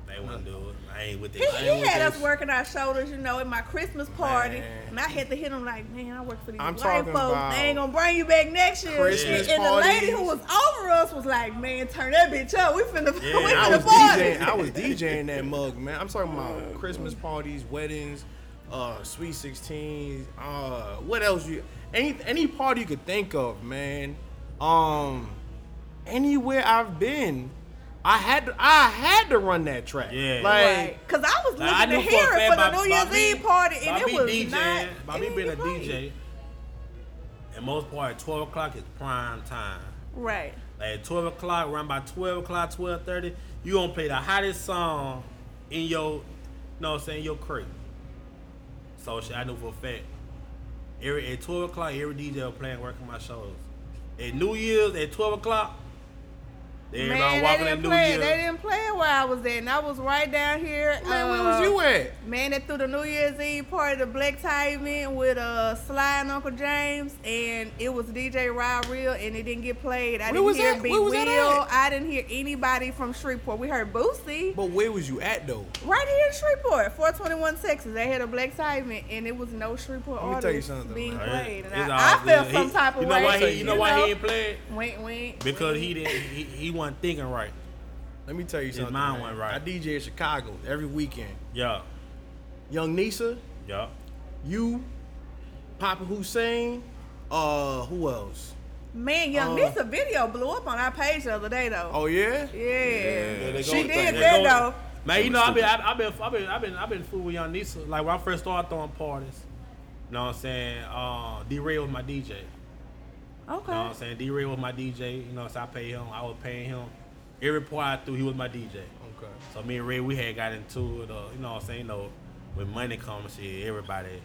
They wouldn't do it. I ain't with He, that. I he had us working our shoulders, you know, at my Christmas party, Man. and I had to hit him like, "Man, I work for these I'm white folks. They ain't gonna bring you back next year." Christmas and the lady who was over us was like, "Man, turn that bitch up. We finna, Yeah, we I finna was party." DJing. I was DJing that mug, man. I'm talking about Christmas parties, weddings, uh, sweet 16, Uh, what else you? Any any party you could think of, man. Um, anywhere I've been, I had to, I had to run that track. Yeah. like Right. Cause I was Like, I looking knew to for hear it for the New Year's me- Eve party, by and it was DJing, not. by me being a get. DJ, and most part, 12 o'clock is prime time. Right. Like at 12 o'clock, around by 12 o'clock, 12.30, you gonna play the hottest song in your, you know what I'm saying, your crate. So shit, I know for a fact. Every at 12 o'clock, every DJ was playing working my shows. At New Year's at 12 o'clock, everybody Man, they walking in didn't play. it. They didn't play it while I was there, and I was right down here. man, where uh, was you at? Man, they threw the New Year's Eve party, the Black Tie event with uh, Sly and Uncle James, and it was DJ Rod Real, and it didn't get played. I Where didn't was hear that? Big Where that Will. I didn't hear anybody from Shreveport. We heard Boosie But where was you at though? right here in Shreveport, 421 Texas. They had a Black Tie event, and it was no Shreveport Let me tell you artists something, being man. played. And It's I, I felt some He- type of you know way. Why he, you know why he ain't played? Wink, wink. Because wink. he didn't. He, he wasn't thinking right. Let me tell you something. mind man. went right. I DJ in Chicago every weekend. Yeah, Young Nisa, yeah. you, Papa Hussein, uh, who else? Man, Young Uh, Nisa video blew up on our page the other day, though. Oh yeah. Yeah, they she did they that go- though. Man, you know, I've been, I've I've been, I've been, I've been, I've been fooling with Young Nisa. Like when I first started throwing parties, you know what I'm saying? Uh, D Ray my DJ. You know what Okay. I'm saying? D Ray was my DJ. You know, so I paid him. I was paying him. Every party I threw, he was my DJ. Okay. So me and Ray, we had got into it. Uh, you know what I'm saying? You know, when money comes, shit, everybody,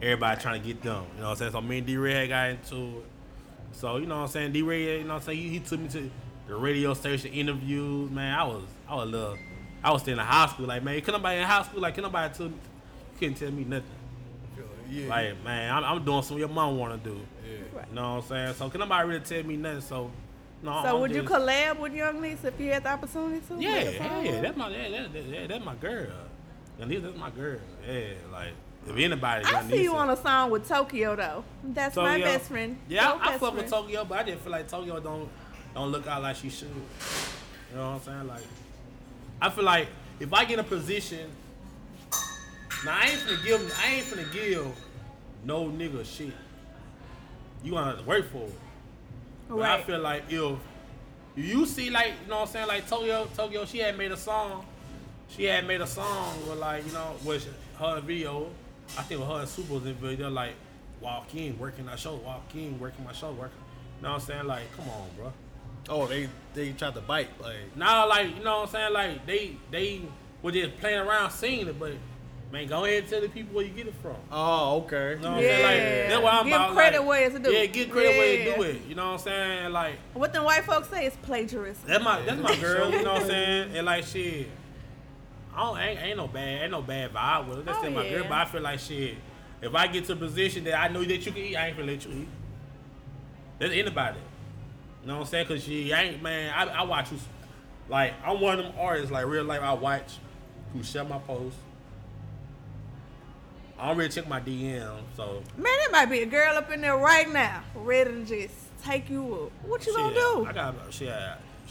everybody trying to get them. You know what I'm saying? So me and D Ray had got into it. So you know what I'm saying? D Ray, you know what I'm saying? He, he took me to the radio station interviews. Man, I was, I was a little, I was still in high school. Like man, can nobody in high school? Like can nobody tell me? You couldn't tell me nothing. Yeah. Like man, I'm, I'm doing something your mom want to do. Yeah. You know what I'm saying? So can nobody really tell me nothing? So no. So I'm would you collab with Young Nisa if you had the opportunity to? yeah, yeah. That's my yeah, that, that, that, that's my girl. And this that's my girl. Yeah, like if anybody. I Young see you on a song with Tokyo though. That's my best friend. Yeah, I, I fuck with. Tokyo, but I just feel like Tokyo don't don't look out like she should. You know what I'm saying? Like, I feel like if I get a position, now I ain't finna give I ain't finna give no nigga shit. You gonna have to work for it. But I feel like if you see like you know what I'm saying like Tokyo Tokyo she had made a song, she had made a song with like you know with her video, I think with her and Super was in video like walk in working our show, walk in working my show, working. You know what I'm saying like come on, bro. Oh, they they tried to bite like. Now like you know what I'm saying like they they were just playing around singing it, but man go ahead and tell the people where you get it from. Oh, okay. You know what I'm saying? Like, Yeah. that's what I'm Give about. credit like, where it's due. Yeah, give credit where it's due. it. You know what I'm saying? Like What the white folks say is plagiarism. That's my that's my girl, you know what I'm saying? And like shit, I don't ain't, ain't no bad ain't no bad vibe with her. That's Oh, still my girl, yeah. but I feel like shit. If I get to a position that I know that you can eat, I ain't gonna let you eat. That's anybody. You know what I'm saying? Cause she ain't man. I, I watch who's like I'm one of them artists like real life. I watch who share my posts. I don't really check my DM, so Man, there might be a girl up in there right now, ready to just take you up. What you gonna shit, do? I got shit.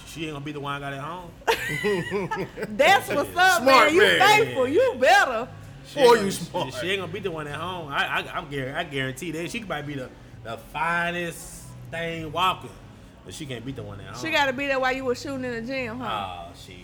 She ain't gonna be the one I got at home. That's what's up, Smart man. You man. faithful. You better. She Boy, ain't you smart. She, she ain't gonna be the one at home. I I, I'm guarantee, I guarantee that she might be the, the finest thing walking. But she can't beat the one at home. She got to be there while you were shooting in the gym, huh? Oh shit.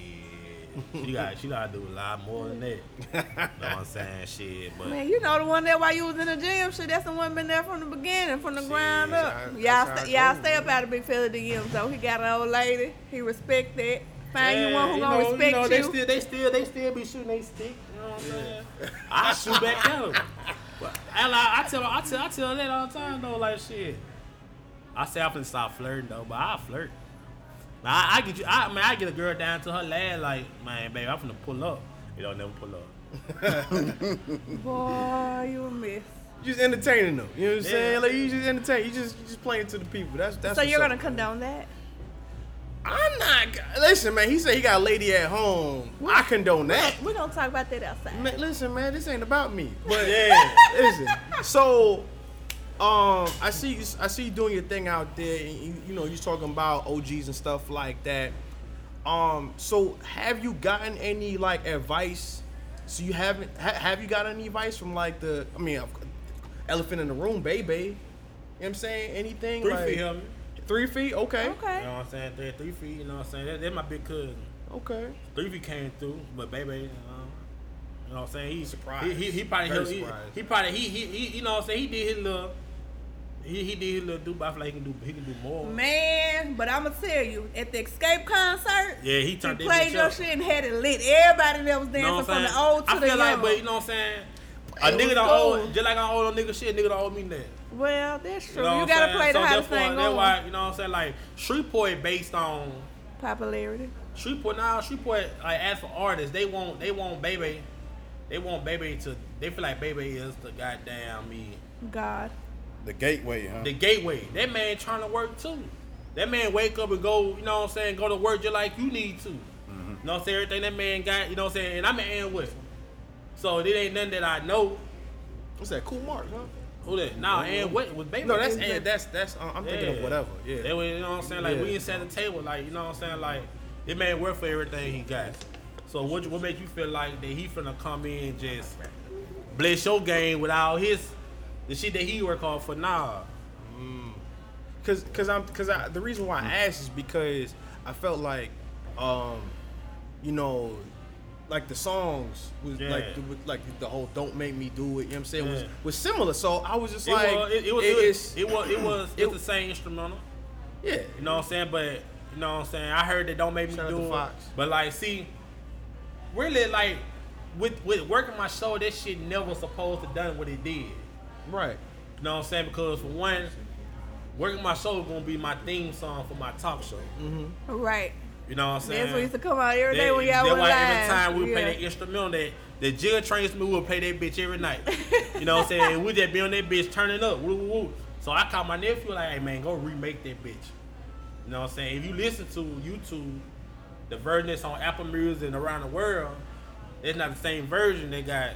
She got she gotta do a lot more than that. know what I'm saying? Shit. But Man, you know the one that while you was in the gym. Shit, that's the one been there from the beginning, from the ground up. how- y'all, that's how sta- it y'all goes, stay up out of big fella DMs though. He got an old lady. He respect that. Find you one who you gonna know, respect you. Know, you. they still they still they still be shooting they stick. You know what I'm saying? I shoot back at them. But I, like, I tell I tell I tell that all the time though. Like shit. I say I'm finna stop flirting though, but I flirt. Now, I, I get you. I man, I get a girl down to her lad like, man, baby, I'm gonna pull up. You don't never pull up. Boy, you a mess. You just entertaining them. You know what I'm Yeah. saying? Like you just entertain. You just you just playing to the people. That's that's. so you're gonna condone that? I'm not. Listen, man. He said he got a lady at home. I condone that. We're gonna talk about that outside. Man, listen, man. This ain't about me. But Yeah. listen. So, um, I see you. I see you doing your thing out there. And you, you know, you're talking about OGs and stuff like that. Um, so have you gotten any like advice? So you haven't ha- have you got any advice from like the? I mean, elephant in the room, baby. You know what I'm saying? Anything Three like feet help me. three feet? Okay. Okay. You know what I'm saying? Three, three feet. You know what I'm saying? That, that's my big cousin. Okay. Three feet came through, but baby, um, you know what I'm saying? He Surprised. He, he, he probably Very he, he, he probably he, he he you know what I'm saying? He did his little. He, he did his little do, but I feel like he can do he can do more. Man, but I'ma tell you, at the Escape concert, Yeah, he turned that played your shit and had it lit. Everybody that was dancing know from the old to I the feel young. like, but you know what I'm saying? A nigga don't cool. owe, just like I owe nigga shit, nigga don't owe me that. well, that's true. You, know You, gotta play the so hottest thing that's why, you know what I'm saying? Like, Shreveport based on, Popularity. Shreveport, now Shreveport, like, as for artists, they want, they want Baby, they want Baby to, they feel like Baby is the goddamn me. God. The gateway, huh? the gateway. That man trying to work too. That man wake up and go, you know what I'm saying, go to work just like you need to. Mm-hmm. You know what I'm saying? Everything that man got, you know what I'm saying? And I'm an Ann with. So it ain't nothing that I know. What's that? Cool Mark, huh? Who that? Nah, Ann Wet was baby. No, that's Baby- and that's that's. uh, I'm thinking of whatever. Yeah. That way, you know what I'm saying? Like we Yeah. ain't set the table, like, you know what I'm saying? Like, it man work for everything he got. So what what make you feel like that he finna come in and just bless your game without his the shit that he work hard for? Nah. Cause, cause I'm, cause I, the reason why I Mm. asked is because I felt like, um, you know, like the songs was Yeah. like, the, like the whole "Don't Make Me Do It." You know what I'm saying was Yeah. was similar. So I was just It like, was, it, it was, it- it, it's- it was, it was, it- it's the same instrumental. yeah, You know what I'm saying? But you know what I'm saying? I heard that don't make me do it. Fox. But like, see, really, like with with working my show, that shit never supposed to done what it did. Right. You know what I'm saying? Because for one, working my show is gonna be my theme song for my talk show. Mm-hmm. Right. You know what I'm saying? That's what used to come out every day That- when y'all that's were why live. every time we yeah. play that instrumental that the Jill trains me, we'll play that bitch every night. you know what I'm saying? We just be on that bitch turning up. Woo, woo, woo. So I called my nephew like, hey man, go remake that bitch. You know what I'm saying? If you listen to YouTube, the version that's on Apple Music and around the world, it's not the same version that got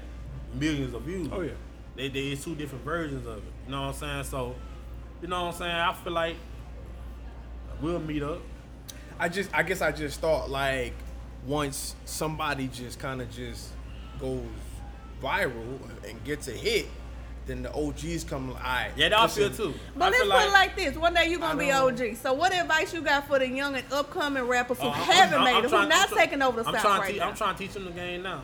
millions of views. Oh, yeah. They, they two different versions of it. You know what I'm saying? So, you know what I'm saying? I feel like we'll meet up. I just, I guess I just thought like once somebody just kind of just goes viral and gets a hit, then the OGs come. All right, Yeah, that I feel too. But I let's feel put it like this: one day you're gonna I be OG. So, what advice you got for the young and upcoming rappers who Uh, haven't I'm- made I'm it, trying- who not I'm taking over the I'm South right te- now? I'm trying to teach them the game now.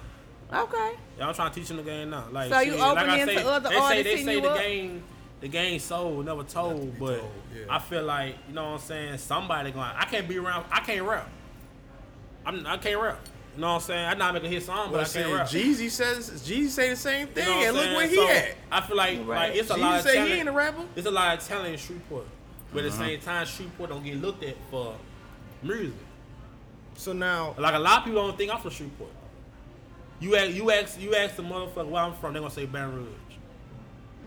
Okay. Y'all trying to teach them the game now. Like, So you shit, open like I into say, other they say, they say you the up? game, the game sold, never told. But told, yeah. I feel like you know what I'm saying. Somebody going, I can't be around. I can't rap. I'm, I can't rap. You know what I'm saying? I not make a hit song, But but I'm I can't rap. Jeezy says Jeezy say the same You thing, know what I'm and look saying? where he So, at. I feel like Right. like it's a Jeezy lot of say he talent. ain't a rapper. It's a lot of talent in Shreveport, but at the Uh-huh. same time, Shreveport don't get looked at for music. So now, Like a lot of people don't think I'm from Shreveport. You ask, you ask, you ask the motherfucker where I'm from, they're gonna say Baton Rouge.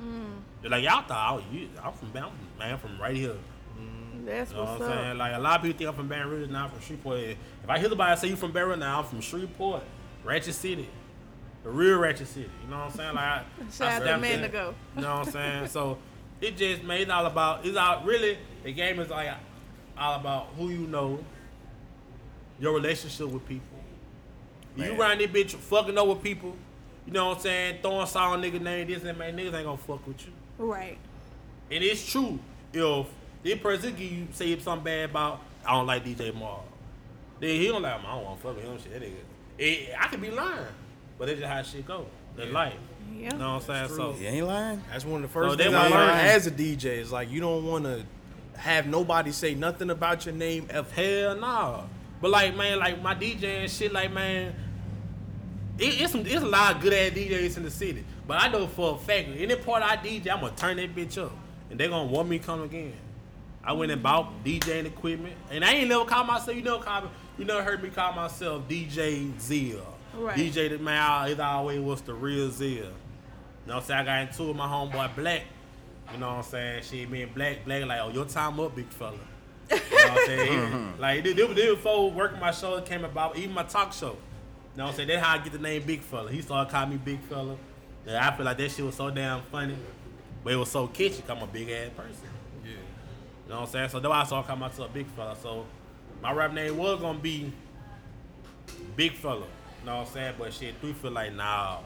Mm. They're like y'all thought I was, you, I'm from Baton, man, I'm from right here. Mm. That's You know what's what I'm saying? Like a lot of people think I'm from Baton Rouge, now I'm from Shreveport. If I hear somebody say you from Baton Rouge, now I'm from Shreveport, Ratchet City, the real Ratchet City. You know what I'm saying? Like, I, Shout I out to man that. to go. You know what I'm saying? So it just made it all about. It's all really the game is like all about who you know, your relationship with people. You Man. around this bitch fucking over people. You know what I'm saying? Throwing salt nigga name, this and man, niggas ain't gonna fuck with you. Right. And it's true. If This person give you say something bad about I don't like DJ Marl. Then he don't like I don't want to fuck with him. Shit, that nigga. It, I could be lying, but that's just how shit go. That's life. Yeah. You know what I'm saying? So You ain't lying. That's one of the first So they things I learned as a DJ. Is like you don't want to have nobody say nothing about your name ever. hell nah. But like man, like my DJ and shit, like man, it, it's some, it's a lot of good ass DJs in the city. But I know for a fact, any part I DJ, I'm gonna turn that bitch up, and they gonna want me to come again. I went and bought DJing equipment, and I ain't never call myself. You know, call me. You never heard me call myself DJ Zia. Right. DJ that man, it always was the real Zia. You know what I'm saying? I got into it with my homeboy Black. You know what I'm saying? She me and Black, Black like, oh, your time up, big fella. You know what I'm saying? Mm-hmm. like, they, they, they before working my show came about, even my talk show. You know what I'm saying? That's how I get the name Big Fella. He started calling me Big Fella. And I feel like that shit was so damn funny. But it was so kitschy I'm a big ass person. Yeah. You know what I'm saying? So that's why I started calling myself Big Fella. So my rap name was gonna be Big Fella. You know what I'm saying? But shit, we feel like, nah.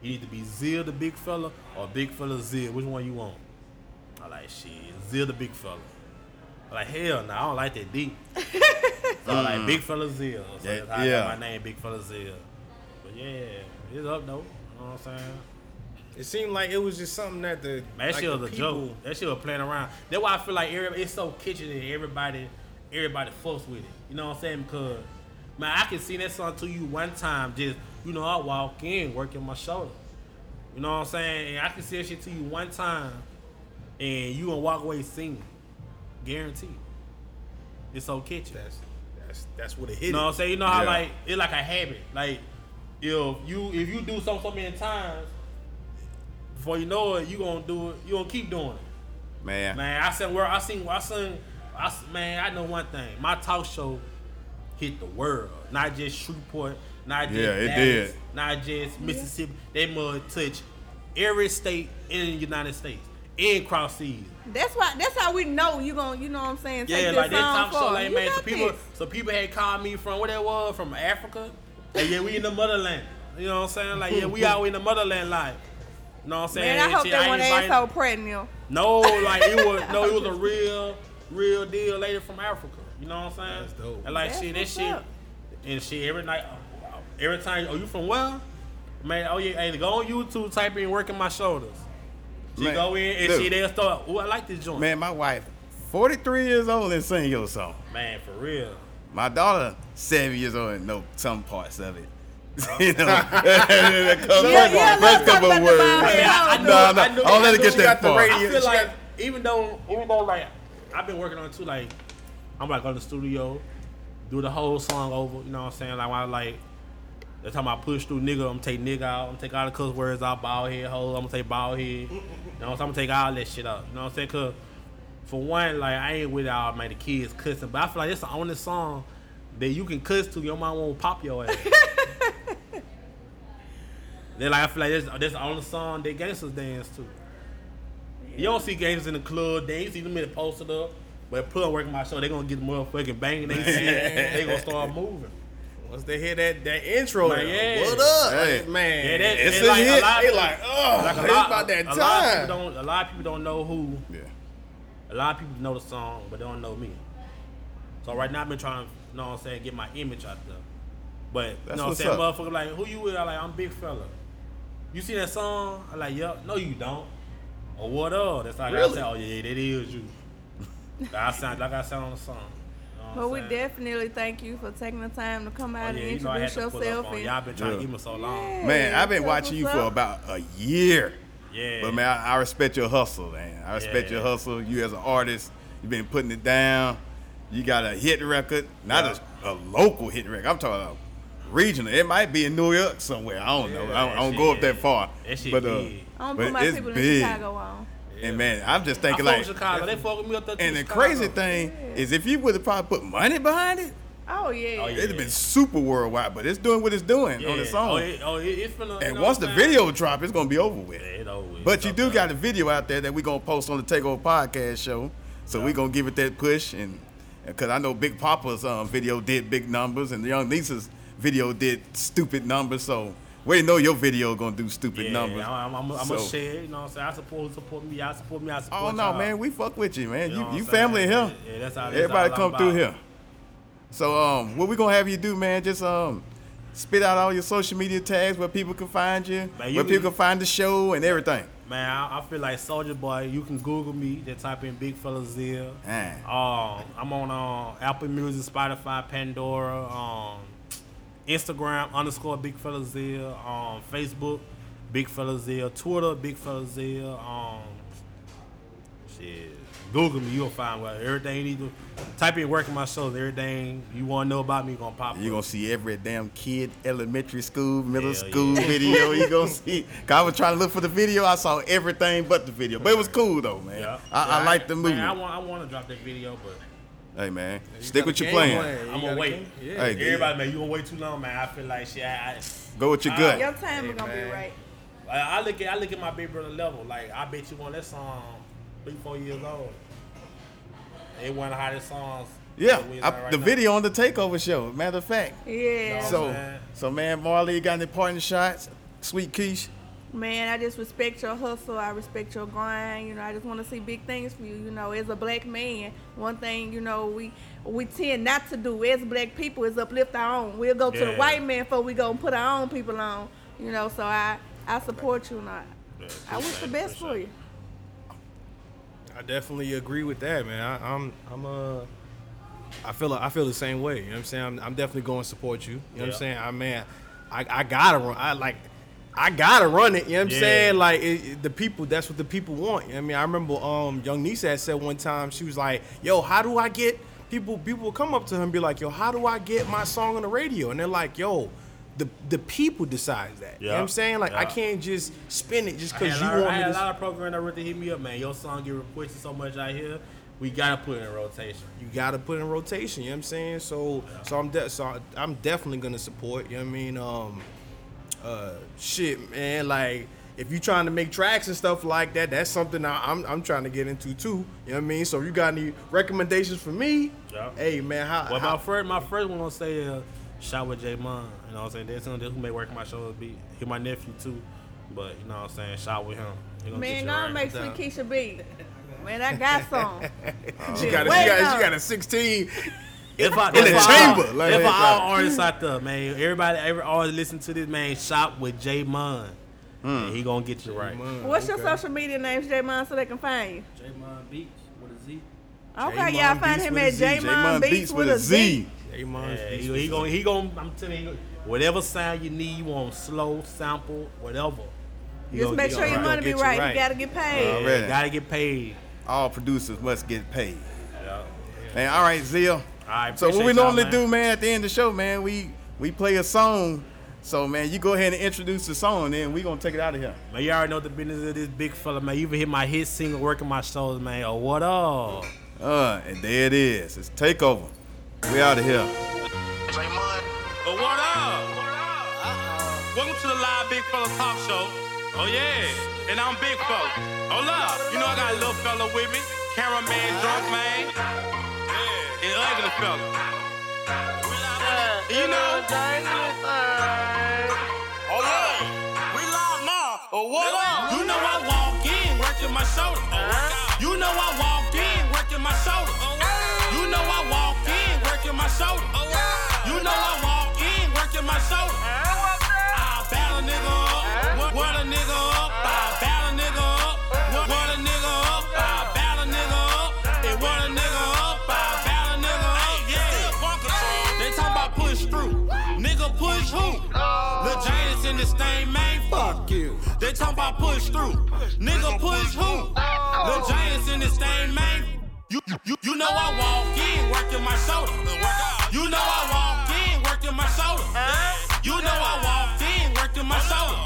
You need to be Zil the Big Fella or Big Fella Zil. Which one you want? I like shit, Zil the Big Fella. I like hell no, I don't like that deep. so I like mm. Big Fella Zil. So Yeah, that's how I yeah. got my name, Big Fella Zil. But yeah, it's up though. You know what I'm saying? It seemed like it was just something that the Man, that like shit was a people- joke. That shit was playing around. That's why I feel like everybody, it's so kitchen and everybody, everybody fucks with it. You know what I'm saying? Because man, I can sing that song to you one time. Just you know, I walk in working my shoulder. You know what I'm saying? And I can say that shit to you one time, and you gonna walk away singing, guaranteed. It's so kitchen. That's that's that's what it hit. You know what I'm saying? You know how Yeah. like it's like a habit. Like if you if you do something so many times, before you know it, you gonna do it. You gonna keep doing it. Man. Man, I said where I seen I seen I s- man, I know one thing. My talk show hit the world. Not just Shreveport, not just Yeah, it Dallas, did. not just Mississippi. They must touch every state in the United States and cross seas. That's why. That's how we know you gonna. You know what I'm saying? Take Yeah, like that song talk show, like man, so people, this. so people had called me from where they was from Africa. Like, yeah, we in the motherland. You know what I'm saying? Like, yeah, we out in the motherland Like, You know what I'm saying? Man, I hope Shit, that ain't one invited- asshole pregnant. No, like it was no, it was a real, real deal lady from Africa. You know what I'm saying? That's dope. And like That's shit, that shit, up. and shit every night, every time. Oh, you from where? Man, oh yeah, hey, go on YouTube, type in "working my shoulders." She Man, go in and dude. she they'll start. Oh, I like this joint. Man, Man, my wife, 43 years old and sing your song. Man, for real. My daughter, seven years old and know some parts of it. Oh. you know, a couple, Yeah, yeah, first let's couple words. Bible. I, I, I No, know, no, no, I know, I'll let it get that far. radio. I She feel like got- even though even though like I've been working on it too, like I'm like on the studio, do the whole song over. You know what I'm saying? Like when I like the time I push through nigga, I'm gonna take nigga out, I'm gonna take all the cuss words out, bald head, hoe, I'm gonna take bald head. You know what I'm saying? I'm gonna take all that shit out. You know what I'm saying? Cause for one, like I ain't with all man the kids cussing, but I feel like it's the only song that you can cuss to, your mom won't pop your ass. Then like I feel like that's, that's the only song that gangsters dance to. You don't see gangsters in the club dance, you see them in the posted up. But put on working my show, they gonna get the motherfucking banging. They they gonna start moving. Once they hear that that intro, Man, there, yeah. what up, Hey. man? Yeah, that, It's and a like, hit. A lot, they like, oh, like a it's lot, about that a lot of people don't. A lot of people don't know who. Yeah. A lot of people know the song, but they don't know me. So right now I've been trying, you know what I'm saying, get my image out there. But you know what I'm saying, up. motherfucker like, who you with? I like, I'm big fella. You see that song? I'm like, yup. No, you don't. Or what up? That's like I say, oh yeah, that is you. like I sound like I sound on the song. You know what But we definitely thank you for taking the time to come Oh, out yeah, and you know introduce to pull up yourself. on and- y'all been trying Yeah. to give me so long. Man, I've been watching you what's for about a year. Yeah. But man, I, I respect your hustle, man. I respect Yeah. your hustle. You as an artist, you've been putting it down. You got a hit record, not a, a local hit record. I'm talking about regional. It might be in New York somewhere. I don't know. I, don't- I don't go up that far. That shit but uh, big. I don't but put my people big. in Chicago on. And man, I'm just thinking fuck like, Chicago. They fuck with me up there and the Chicago. crazy thing is, if you would have probably put money behind it, Oh yeah. Oh, yeah. it'd have been super worldwide. But it's doing what it's doing yeah. on its own. Oh, it, oh, it, it's finna, you and know once the saying? video drop, it's gonna be over with. Yeah, it over with. But you do Okay. got a video out there that we're gonna post on the Takeover Podcast show, so we're gonna give it that push and because I know Big Papa's um, video did big numbers and Young Nisa's video did stupid numbers, so We know your video gonna do stupid Yeah, numbers. I'm, I'm, I'm So- gonna share. You know what I'm saying? I support support me. I support me. I support Oh no, man, we fuck with you, man. You You you family here. Yeah, that's how- that's Everybody all come through here. So um, what we gonna have you do, man? Just um, spit out all your social media tags where people can find you, Man, you where people can- find the show and everything. Man, I, I feel like Soldier Boy. You can Google me. Just type in Big Fella. Ah. Um, I'm on um, Apple Music, Spotify, Pandora, um, Instagram underscore Big Fella Zia, um, Facebook, Big Fella Zia, Twitter, Big Fella Zia. Um, shit, Google me. You'll find what everything you need to type in working my shows. Everything you want to know about me gonna pop You up. gonna see every damn kid, elementary school, middle Hell school yeah. video. You gonna see? Cause I was trying to look for the video. I saw everything but the video, but it was cool though, man. Yeah. I, I like the Man, movement. I want, I want to drop that video, but. Hey man, You stick with your game plan. I'm got gonna wait. Yeah. Hey, Everybody, man, you gonna wait too long, man. I feel like shit. I, Go with your Ah, gut. Your time Hey, is gonna be right. I, I look at I look at my big brother level. Like I bet you on that song three four years old. It one of the hottest songs. Yeah, I- right the now. video on the takeover show. Matter of fact. Yeah. No. So, man. so man, Marley, you got any parting shots? Sweet Keish. Man, I just respect your hustle. I respect your grind. You know, I just want to see big things for you. You know, as a black man, one thing you know we we tend not to do as black people is uplift our own. We'll go to the white man before we go and put our own people on. You know, so I I support you and I I wish the best for you. I definitely agree with that, man. I, I'm I'm uh I feel I feel the same way. You know what I'm saying? I'm, I'm definitely going to support you. You know what I'm saying? I man, I, I gotta run. I like I gotta run it. You know what I'm Yeah. saying? Like it, it- the people, that's what the people want. You know what I mean, I remember um young Nisa had said one time she was like, "Yo, how do I get people? People will come up to her and be like, "Yo, how do I get my song on the radio?" And they're like, "Yo." The, the people decides that. You know what Yeah. I'm saying? Like I can't just spin it just because had, you a lot, I want me had a to. lot of programs that hit me up, man. Your song get requested so much out here. We gotta put it in rotation. you gotta put it in rotation. You know what I'm saying? So so I'm de- so I'm definitely gonna support. You know what I mean? Um, uh, shit, man. Like if you trying to make tracks and stuff like that, that's something I, I'm I'm trying to get into too. You know what I mean? So if you got any recommendations for me? Yeah. Hey man, how? Well, how my first, my first one gonna say uh, shot with J Mon. You know what I'm saying? That's something who may work my show be. He my nephew too, but you know what I'm saying? Shot with him. Man, get you gonna right. make Sweet Keisha beat. Man, I got some. she got a, she Wait, got she got a 16. If I, in the if I- chamber, like- if like- I all artists out there, man, everybody ever always listen to this man. Shop with J Mon. And hmm. he gonna get you right. What's your social media name, J Mon, so they can find you? J Mon Beats with a Z. Okay, J-Mon y'all find him at J Mon Beats with a Z. Hey, man, Yeah, he, he gonna he gonna I'm telling you, whatever sound you need, you want slow, sample, whatever. He Just make sure you your right. money be Get you right. right. You gotta get paid. Already. Yeah, gotta get paid. All producers must get paid. Yeah. Man, all right, Zia. All right, So what we normally man. do, man, at the end of the show, man, we we play a song. So man, you go ahead and introduce the song, then we gonna take it out of here. Man, you already know the business of this big fella, man. You even hit my hit single, working my shows, man. Oh, what up? Uh, and there it is. It's takeover. We out of here. Oh, what up? Welcome to the live Big Fella Talk Show. Oh yeah, and I'm Big Fella. Hold up, you know I got a little fella with me, cameraman, drunk man, and ugly fella. You know. Oh yeah, we live now. Oh what up? You know I walk in working my shoulder. You know I walk in working my shoulder. You know I walk in working my shoulder. You know I walk in working my shoulder. I battle a nigga up, what, what a nigga up. This thing, man, fuck you. They talk about push through, nigga push who? The Giants in this thing, man. You, you, you know I walk in working my shoulder. You know I walk in working my shoulder. You know I walk in working my shoulder.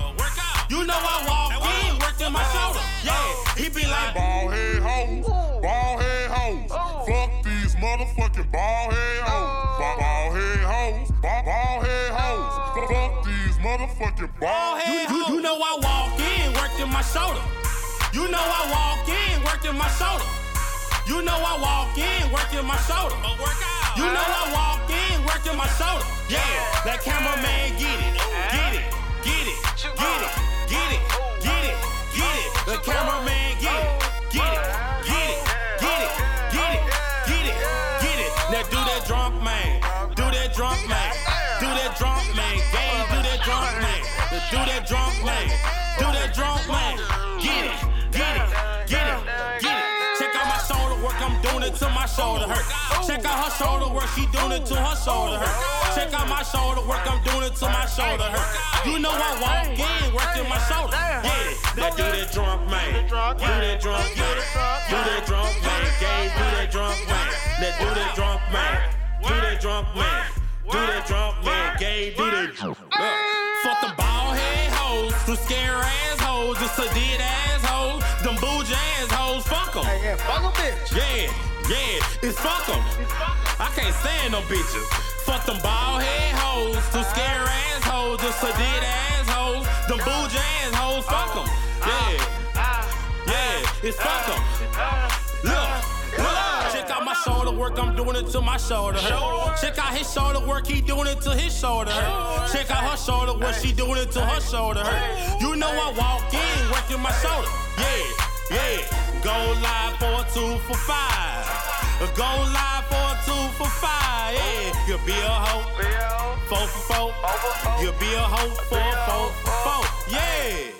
You know I walk in working my shoulder. Yeah, he be like, Ball head hoes, ball head hoes. Fuck these motherfucking ball head hoes. Motherfucking ball you, head you, you know I walk in working my shoulder. You know I walk in working my shoulder. You know I walk in working my shoulder. You know I walk in working my shoulder. Yeah, that cameraman get it, get it, get it, get it, get it, get it, get it. The cameraman, get it, do that drunk man, do that drunk man. Get it, get it, get it, get it. Check out my shoulder work, I'm doing it till my shoulder hurt. Check out her shoulder work, she doing it till her shoulder hurt. Check out my shoulder work, I'm doing it till my shoulder hurt. You know I walk in, working my shoulder. Yeah, now do that drunk man, do that drunk man, do that drunk man, gay, do that drunk man. Now do that drunk man, do that drunk man, do that drunk man, gay, do that. Bald head them scare ass hoes, them sedate ass them bougie ass hoes, fuck them. Yeah, fuck a bitch. Yeah, yeah, it's fuck 'em. I can't stand them bitches. Fuck them bald head hoes, them scare ass hoes, them sedate ass them bougie ass hoes, fuck 'em. Ah, yeah, ah, ah, yeah, it's fuck 'em. Look, shoulder work, I'm doing it till my shoulder hurt. Check out his shoulder work, he doing it till his shoulder hurt. Check out her shoulder work, she doing it till her shoulder hurt. You know I walk in, working my shoulder. Yeah, yeah. Go live for a two for five. Go live for a two for five. Yeah, you'll be a hoe. Four for four. You'll be a hoe four for four. Yeah.